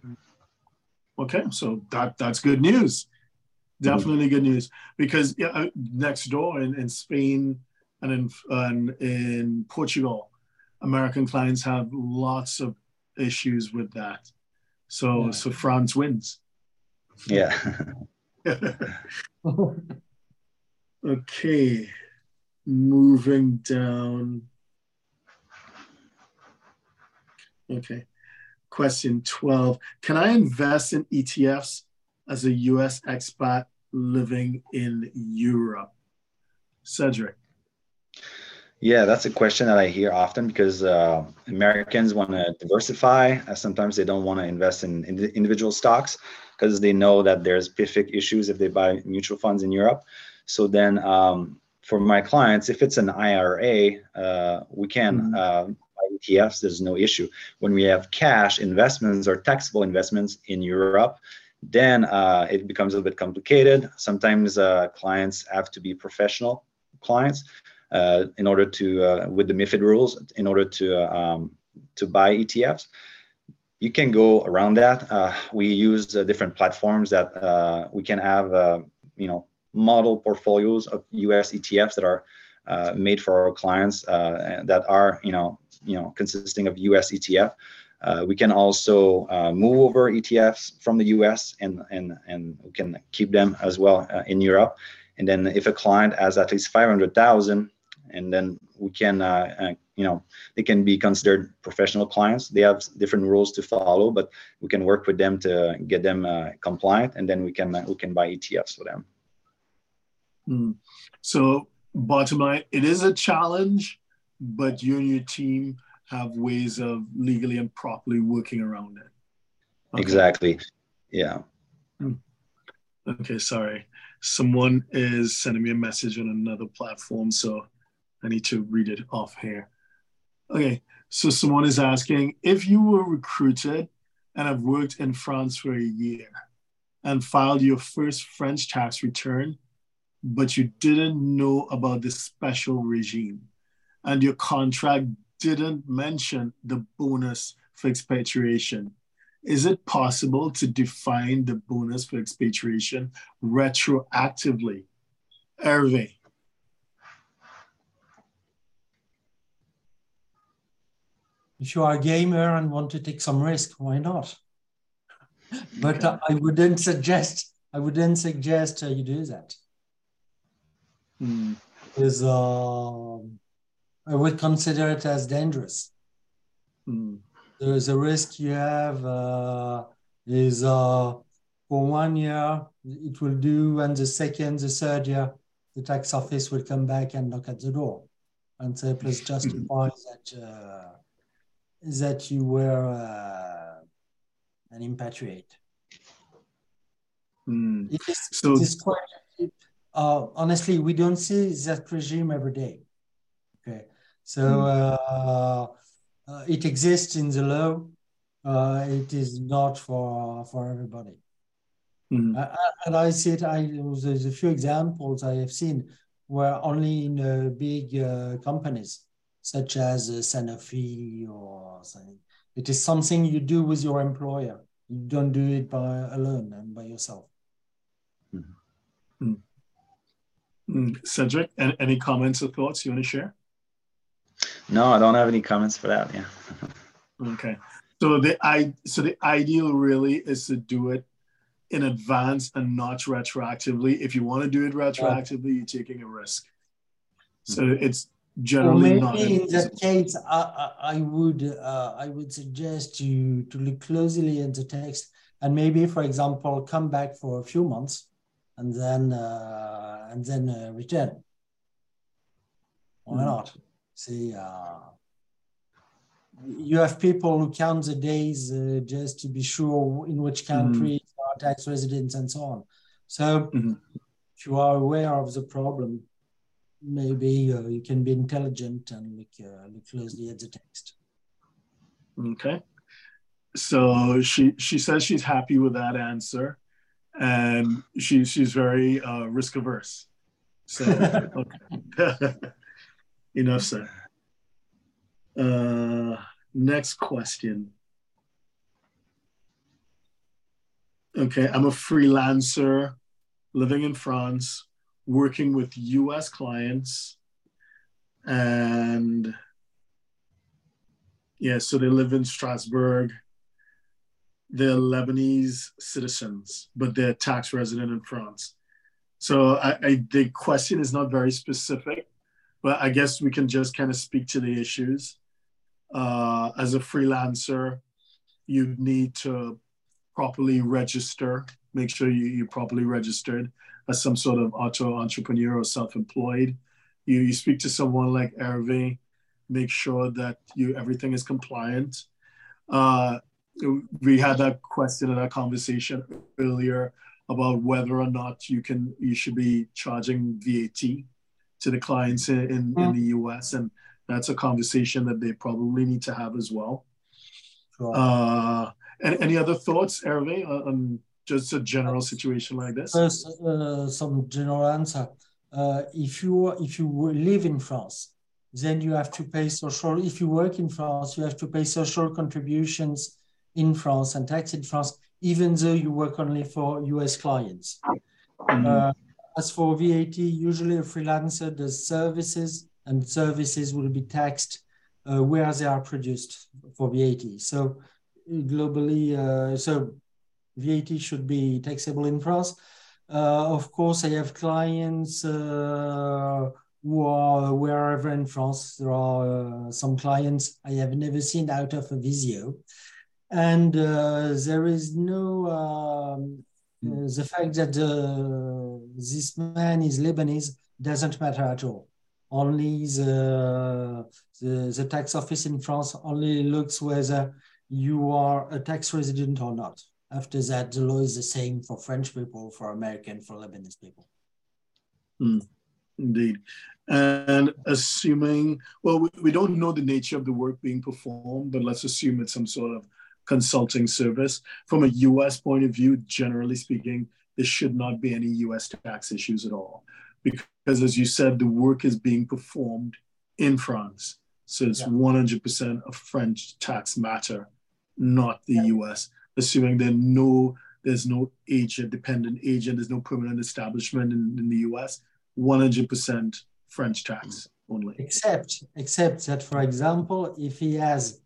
Okay, so that that's good news. Mm-hmm. Definitely mm-hmm. good news because yeah, uh, next door in, in Spain, and in, and in Portugal, American clients have lots of issues with that. So yeah. so France wins. Yeah. okay. Moving down. Okay. Question 12. Can I invest in ETFs as a US expat living in Europe? Cedric. Yeah, that's a question that I hear often because uh, Americans want to diversify. Sometimes they don't want to invest in, in individual stocks because they know that there's PFIC issues if they buy mutual funds in Europe. So then, um, for my clients, if it's an IRA, uh, we can mm-hmm. uh, buy ETFs. There's no issue. When we have cash investments or taxable investments in Europe, then uh, it becomes a little bit complicated. Sometimes uh, clients have to be professional clients in order to uh, with the MIFID rules in order to uh, um, to buy ETFs. You can go around that. Uh, we use different platforms that we can have, you know, model portfolios of U.S. ETFs that are made for our clients that are, you know, you know, consisting of U.S. ETF. Uh, we can also uh, move over ETFs from the US and, and, and we can keep them as well uh, in Europe. And then if a client has at least 500,000 and then we can uh, uh, you know they can be considered professional clients they have different rules to follow but we can work with them to get them uh, compliant and then we can uh, we can buy etfs for them mm. so bottom line it is a challenge but you and your team have ways of legally and properly working around it. Okay. Exactly. Yeah. Hmm. Okay, sorry. Someone is sending me a message on another platform, so I need to read it off here. Okay, so someone is asking if you were recruited and have worked in France for a year and filed your first French tax return, but you didn't know about the special regime and your contract didn't mention the bonus for expatriation. Is it possible to define the bonus for expatriation retroactively? Hervé. If you are a gamer and want to take some risk, why not? but uh, I wouldn't suggest I wouldn't suggest uh, you do that. Hmm. Because uh, I would consider it as dangerous. Hmm. There's a risk you have uh, is uh, for one year it will do, and the second, the third year, the tax office will come back and knock at the door and say, please justify that uh, that you were uh, an impatriate. Mm. It is, so, it is quite, uh, honestly, we don't see that regime every day. Okay, so mm. uh, it exists in the law. Uh, it is not for for everybody. Mm. and I see it. I there's a few examples I have seen where only in uh, big uh, companies such as a Sanofi or something. It is something you do with your employer. You don't do it by alone and by yourself. Mm-hmm. Mm. Cedric, any comments or thoughts you want to share? No, I don't have any comments for that. Yeah. okay. So the I so the ideal really is to do it in advance and not retroactively. If you want to do it retroactively, you're taking a risk. So mm-hmm. it's generally well, maybe not. in that case, I, I, would uh, I would suggest you to look closely at the text and maybe, for example, come back for a few months and then uh, and then uh, return. Why mm. not? See, uh, you have people who count the days uh, just to be sure in which country mm. are tax residents and so on. So, mm-hmm. if you are aware of the problem, maybe uh, you can be intelligent and look, uh, look closely at the text. Okay. So she she says she's happy with that answer, and she she's very uh, risk averse. So okay, enough said. Uh, next question. Okay, I'm a freelancer living in France working with US clients and yeah, so they live in Strasbourg. They're Lebanese citizens, but they're tax resident in France. So I, I, the question is not very specific, but I guess we can just kind of speak to the issues. Uh, as a freelancer, you need to properly register, make sure you, you're properly registered as some sort of auto entrepreneur or self-employed. You, you speak to someone like Hervé, make sure that you everything is compliant. Uh, we had that question in that conversation earlier about whether or not you can you should be charging VAT to the clients in, in, in the US, and that's a conversation that they probably need to have as well. Sure. Uh, and any other thoughts, Hervé, on just a general situation like this? First, uh, some general answer. Uh, if you if you live in France, then you have to pay social. If you work in France, you have to pay social contributions in France and tax in France, even though you work only for US clients. Mm-hmm. Uh, as for VAT, usually a freelancer does services, and services will be taxed uh, where they are produced for VAT. So globally, uh, so VAT should be taxable in France. Uh, of course, I have clients uh, who are wherever in France. There are uh, some clients I have never seen out of a Visio. And there is no, um, uh, the fact that this man is Lebanese doesn't matter at all. only the, the, the tax office in France only looks whether you are a tax resident or not. After that, the law is the same for French people, for American, for Lebanese people. Mm, indeed. And assuming, well, we, we don't know the nature of the work being performed, but let's assume it's some sort of consulting service. From a US point of view, generally speaking, there should not be any US tax issues at all. Because as you said, the work is being performed in France. So it's yeah. 100% a French tax matter, not the yeah. US, assuming there no, there's no agent, dependent agent, there's no permanent establishment in, in the US, 100% French tax only. Except, except that, for example, if he has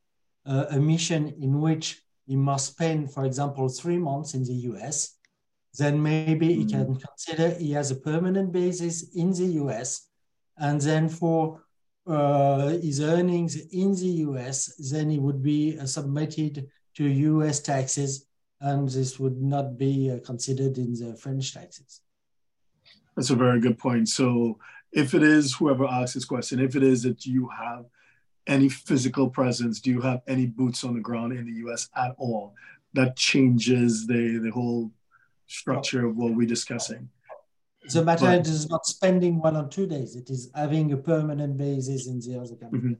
uh, a mission in which he must spend, for example, three months in the US, then maybe mm. he can mm-hmm. consider he has a permanent basis in the US. And then for uh, his earnings in the US, then he would be uh, submitted to US taxes, and this would not be uh, considered in the French taxes. That's a very good point. So, if it is whoever asks this question, if it is that you have any physical presence? Do you have any boots on the ground in the US at all? That changes the, the whole structure of what we're discussing. The matter but, is not spending one or two days, it is having a permanent basis in the other country. Mm-hmm.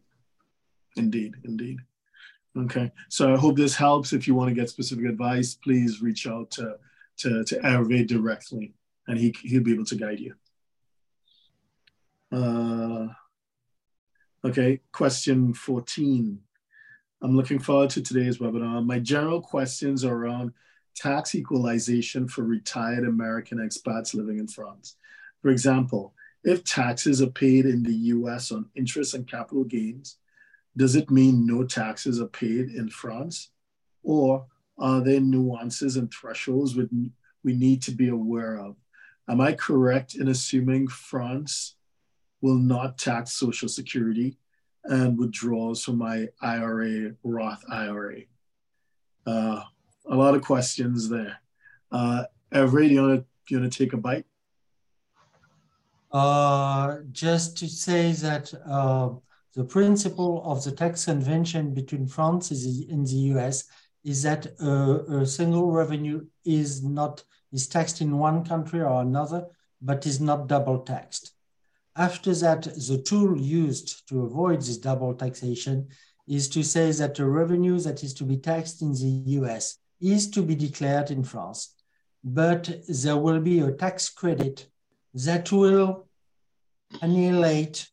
Indeed, indeed. Okay, so I hope this helps. If you want to get specific advice, please reach out to, to, to Hervé directly and he, he'll be able to guide you. Uh, Okay, question 14. I'm looking forward to today's webinar. My general questions are around tax equalization for retired American expats living in France. For example, if taxes are paid in the US on interest and capital gains, does it mean no taxes are paid in France? Or are there nuances and thresholds we need to be aware of? Am I correct in assuming France will not tax Social Security and withdrawals from my IRA, Roth IRA. Uh, a lot of questions there. Uh, do you want to you want to take a bite? Uh, just to say that uh, the principle of the tax convention between France and the US is that a, single revenue is not is taxed in one country or another, but is not double taxed. After that, the tool used to avoid this double taxation is to say that the revenue that is to be taxed in the US is to be declared in France, but there will be a tax credit that will annihilate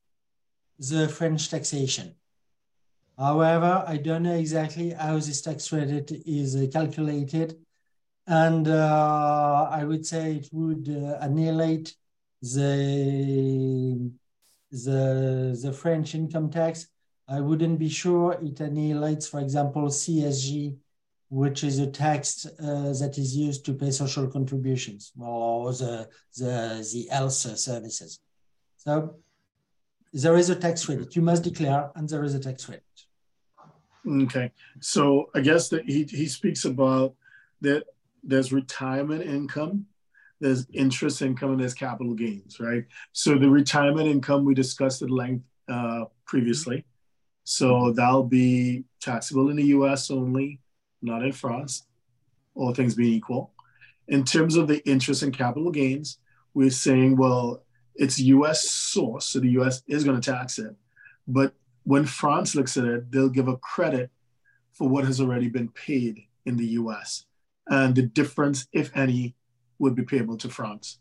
the French taxation. However, I don't know exactly how this tax credit is calculated. And uh, I would say it would uh, annihilate the the the French income tax, I wouldn't be sure it annihilates, for example, CSG, which is a tax uh, that is used to pay social contributions or the the the health services. So there is a tax credit. You must declare, and there is a tax credit. Okay, so I guess that he he speaks about that there's retirement income there's interest income and there's capital gains, right? So the retirement income we discussed at length uh, previously. So that'll be taxable in the US only, not in France, all things being equal. In terms of the interest and capital gains, we're saying, well, it's US source, so the US is going to tax it. But when France looks at it, they'll give a credit for what has already been paid in the US. And the difference, if any, would be payable to France.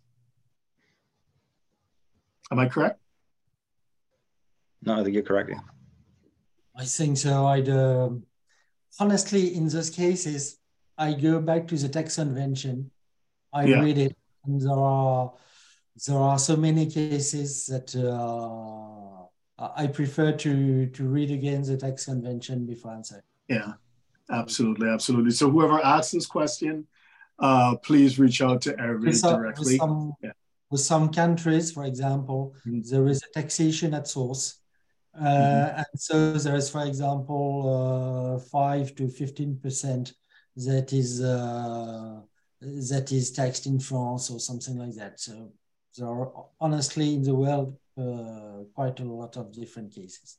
Am I correct? No, I think you're correct. Yeah. I think so. I'd uh, honestly, in those cases, I go back to the tax convention. I yeah. read it, and there are there are so many cases that uh, I prefer to to read again the tax convention before answering. Yeah, absolutely, absolutely. So whoever asks this question, uh, please reach out to Hervé directly. With some, yeah. with some, countries, for example, mm-hmm. there is a taxation at source. Uh, mm-hmm. And so there is, for example, uh, 5 to 15% that is, uh, that is taxed in France or something like that. So there are honestly in the world uh, quite a lot of different cases.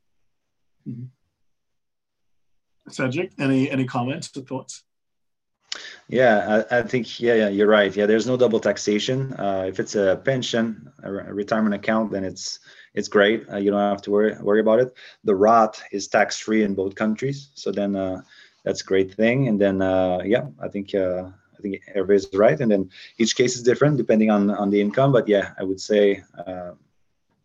Mm-hmm. Cedric, any any comments or thoughts? Yeah, I, I, think yeah, yeah, you're right. Yeah, there's no double taxation. Uh, if it's a pension, a, a, retirement account, then it's it's great. Uh, you don't have to worry worry about it. The Roth is tax free in both countries, so then uh, that's a great thing. And then uh, yeah, I think uh, I think everybody's right. And then each case is different depending on on the income. But yeah, I would say uh,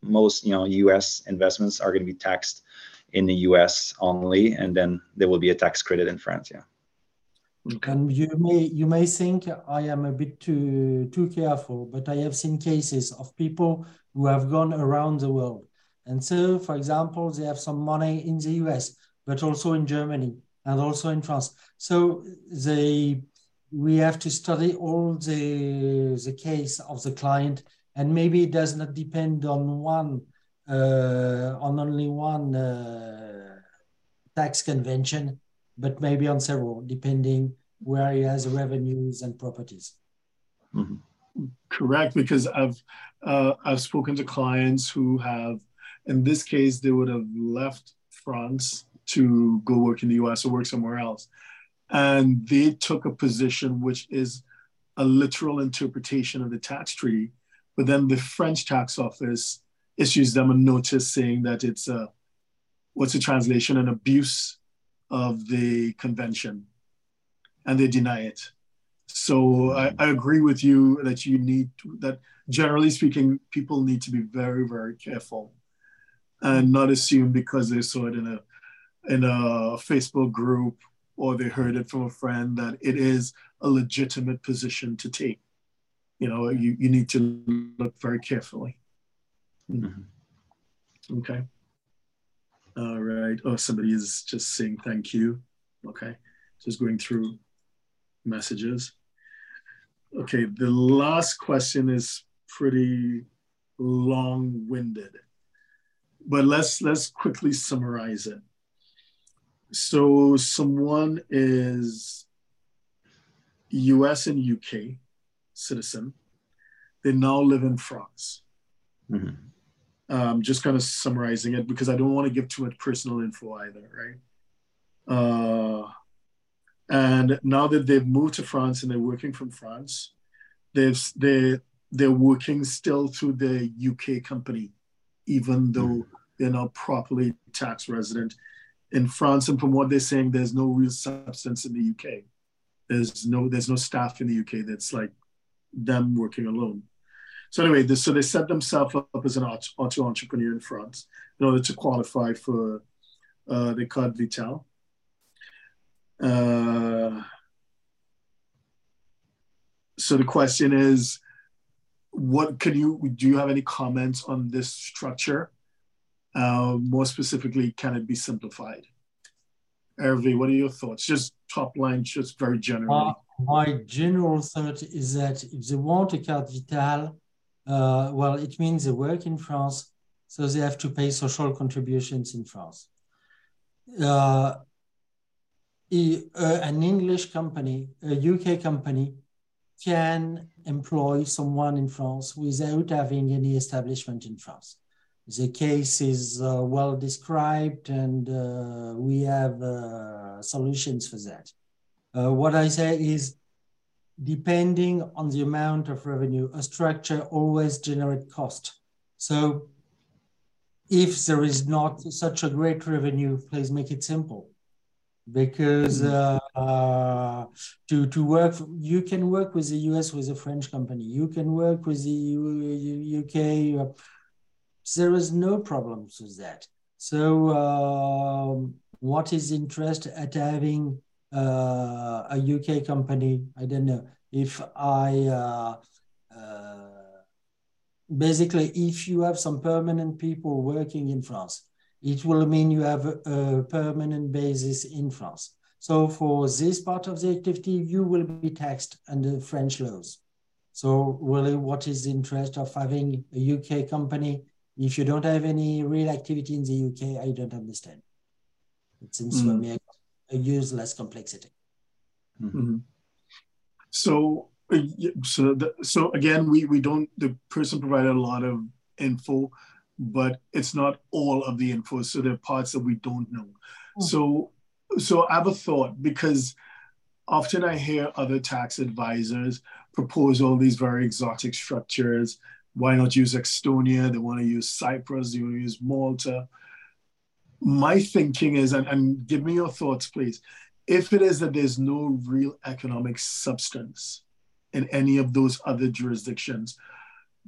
most you know U.S. investments are going to be taxed in the U.S. only, and then there will be a tax credit in France. Yeah. Okay. And you may you may think I am a bit too too careful, but I have seen cases of people who have gone around the world. And so, for example, they have some money in the US, but also in Germany and also in France. So they we have to study all the the case of the client, and maybe it does not depend on one uh, on only one uh, tax convention but maybe on several, depending where he has revenues and properties. Mm-hmm. Correct, because I've uh, I've spoken to clients who have, in this case, they would have left France to go work in the U.S. or work somewhere else, and they took a position which is a literal interpretation of the tax treaty, but then the French tax office issues them a notice saying that it's a what's the translation? An abuse of the convention. And they deny it. So I, hmm. I, agree with you that you need to, that generally speaking, people need to be very, very careful and not assume because they saw it in a in a Facebook group or they heard it from a friend that it is a legitimate position to take. You know, you, you need to look very carefully. Mm-hmm. Okay. All right. Oh, somebody is just saying thank you. Okay. Just going through messages. Okay. The last question is pretty long-winded, but let's let's quickly summarize it. So someone is US and UK citizen. They now live in France. Mm-hmm um, just kind of summarizing it because I don't want to give too much personal info either, right? Uh, and now that they've moved to France and they're working from France, they've they they're working still through the UK company, even though mm. they're not properly tax resident in France. And from what they're saying, there's no real substance in the UK. There's no there's no staff in the UK that's like them working alone. So anyway, this, so they set themselves up as an auto entrepreneur in France in order to qualify for uh, the carte Vitale. Uh, so the question is, what can you do? You have any comments on this structure? Uh, more specifically, can it be simplified? Hervé, what are your thoughts? Just top line, just very generally. Uh, my general thought is that if they want a carte vitale, uh, well, it means they work in France, so they have to pay social contributions in France. Uh, an English company, a UK company, can employ someone in France without having any establishment in France. The case is uh, well described, and uh, we have uh, solutions for that. Uh, what I say is depending on the amount of revenue, a structure always generate cost. So if there is not such a great revenue, please make it simple. Because mm-hmm. uh, uh, to, to work, you can work with the US with a French company, you can work with the U, UK. There is no problems with that. So, um, what is interest at having uh, a UK company. I don't know if I uh, uh, basically if you have some permanent people working in France, it will mean you have a, a permanent basis in France. So for this part of the activity, you will be taxed under French laws. So really, what is the interest of having a UK company if you don't have any real activity in the UK? I don't understand. It seems mm. to me a useless complexity. Mm-hmm. So, uh, so, the, so again, we we don't. The person provided a lot of info. but it's not all of the info. So there are parts that we don't know. Mm. So, so I have a thought because often I hear other tax advisors propose all these very exotic structures. Why not use Estonia? They want to use Cyprus. They want to use Malta. My thinking is, and, and give me your thoughts, please. If it is that there's no real economic substance in any of those other jurisdictions,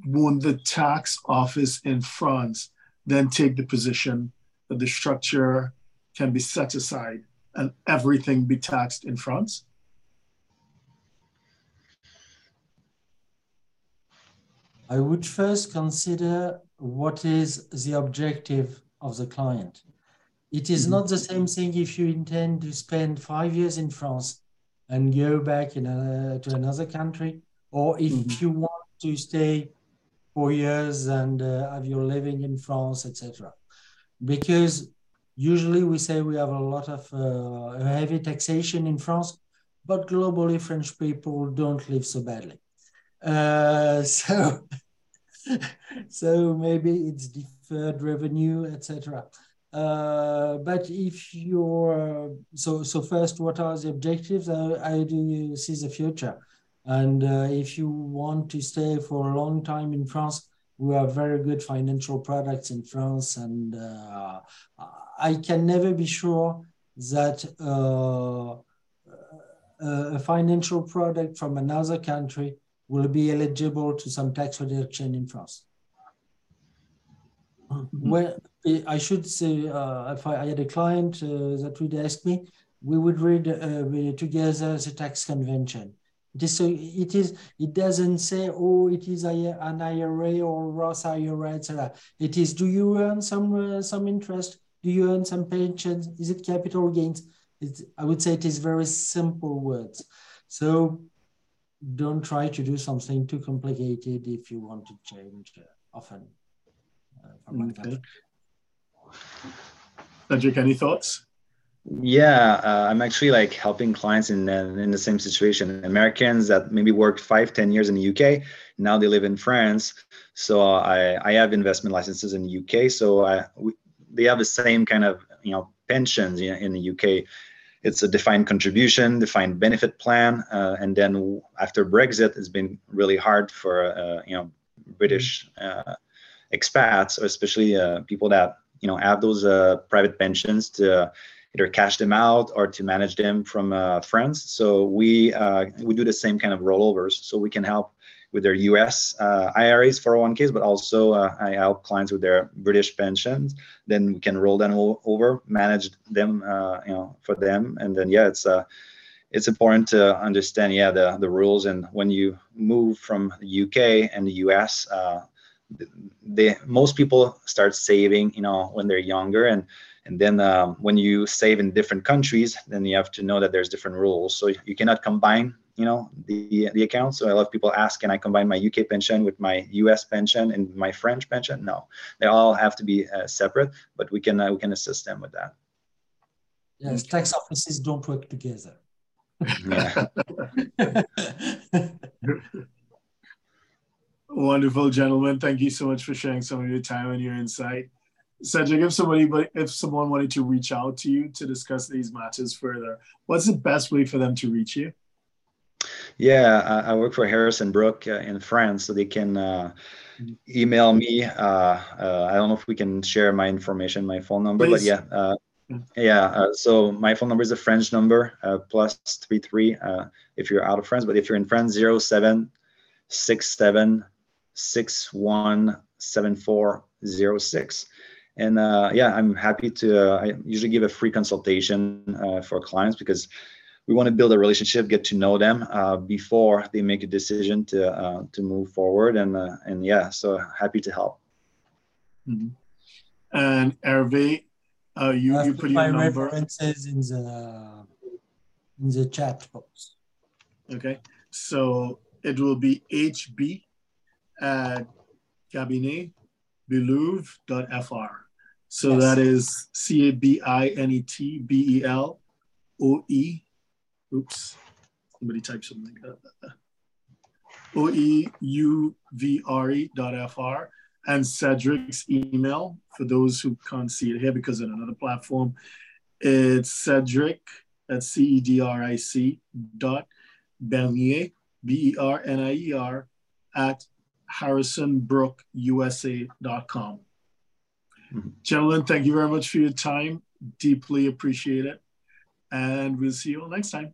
won't the tax office in France then take the position that the structure can be set aside and everything be taxed in France? I would first consider what is the objective of the client. It is mm-hmm. not the same thing if you intend to spend five years in France and go back in a, to another country, or if mm-hmm. you want to stay four years and uh, have your living in France, etc. Because usually we say we have a lot of uh, heavy taxation in France, but globally French people don't live so badly. Uh, so, so maybe it's deferred revenue, etc. Uh, but if you're so so first, what are the objectives? How, how do you see the future? And uh, if you want to stay for a long time in France, we have very good financial products in France, and uh, I can never be sure that uh, a financial product from another country will be eligible to some tax reduction in France. Mm-hmm. Well, I should say, uh, if I, had a client uh, that would ask me, we would read uh, together the tax convention. It is so. It is. It doesn't say, "Oh, it is an IRA or Roth IRA, etc." It is. Do you earn some uh, some interest? Do you earn some pensions? Is it capital gains? It's, I would say it is very simple words. So don't try to do something too complicated if you want to change uh, often. Uh, okay. Cedric, any thoughts? Yeah, uh, I'm actually like helping clients in in the same situation. Americans that maybe worked five, ten years in the UK, now they live in France. So uh, I I have investment licenses in the UK. So I we, they have the same kind of you know pensions in the UK. It's a defined contribution, defined benefit plan, uh, and then after Brexit, it's been really hard for uh, you know British uh, expats, especially uh, people that you know have those private pensions to either cash them out or to manage them from uh, France. So we uh, we do the same kind of rollovers, so we can help with their U.S. Uh, IRAs, 401ks, but also uh, I help clients with their British pensions. Then we can roll them over, manage them, uh, you know, for them, and then yeah, it's uh, it's important to understand yeah the the rules and when you move from the UK and the US. the most people start saving, you know, when they're younger, and and then um, when you save in different countries, then you have to know that there's different rules. So you cannot combine, you know, the the accounts. So a lot of people ask, can I combine my UK pension with my US pension and my French pension? No, they all have to be uh, separate. But we can uh, we can assist them with that. Yes, tax offices don't work together. Wonderful, gentlemen. Thank you so much for sharing some of your time and your insight. Cedric, if somebody, if someone wanted to reach out to you to discuss these matters further, what's the best way for them to reach you? Yeah, I, I work for Harrison Brook uh, in France, so they can uh, email me. Uh, uh, I don't know if we can share my information, my phone number, Please. but yeah, uh, yeah. Uh, so my phone number is a French number, plus three three. if you're out of France, but if you're in France, zero seven six seven six one seven four zero six and uh, yeah i'm happy to uh, i usually give a free consultation uh, for clients because we want to build a relationship get to know them uh, before they make a decision to uh, to move forward and uh, and yeah so happy to help mm-hmm. and hervé you you put your number references in the in the chat box okay so it will be hb at cabinet beloeuvre.fr so yes. that is C A B I N E T B E L O E. Oops, somebody type something. O E U V R E dot F R. and Cedric's email for those who can't see it here because on another platform. It's Cedric, at C E D R I C dot Bernier, B E R N I E R, at harrisonbrookusa.com. Mhm. Gentlemen, thank you very much for your time. Deeply appreciate it. And we'll see you all next time.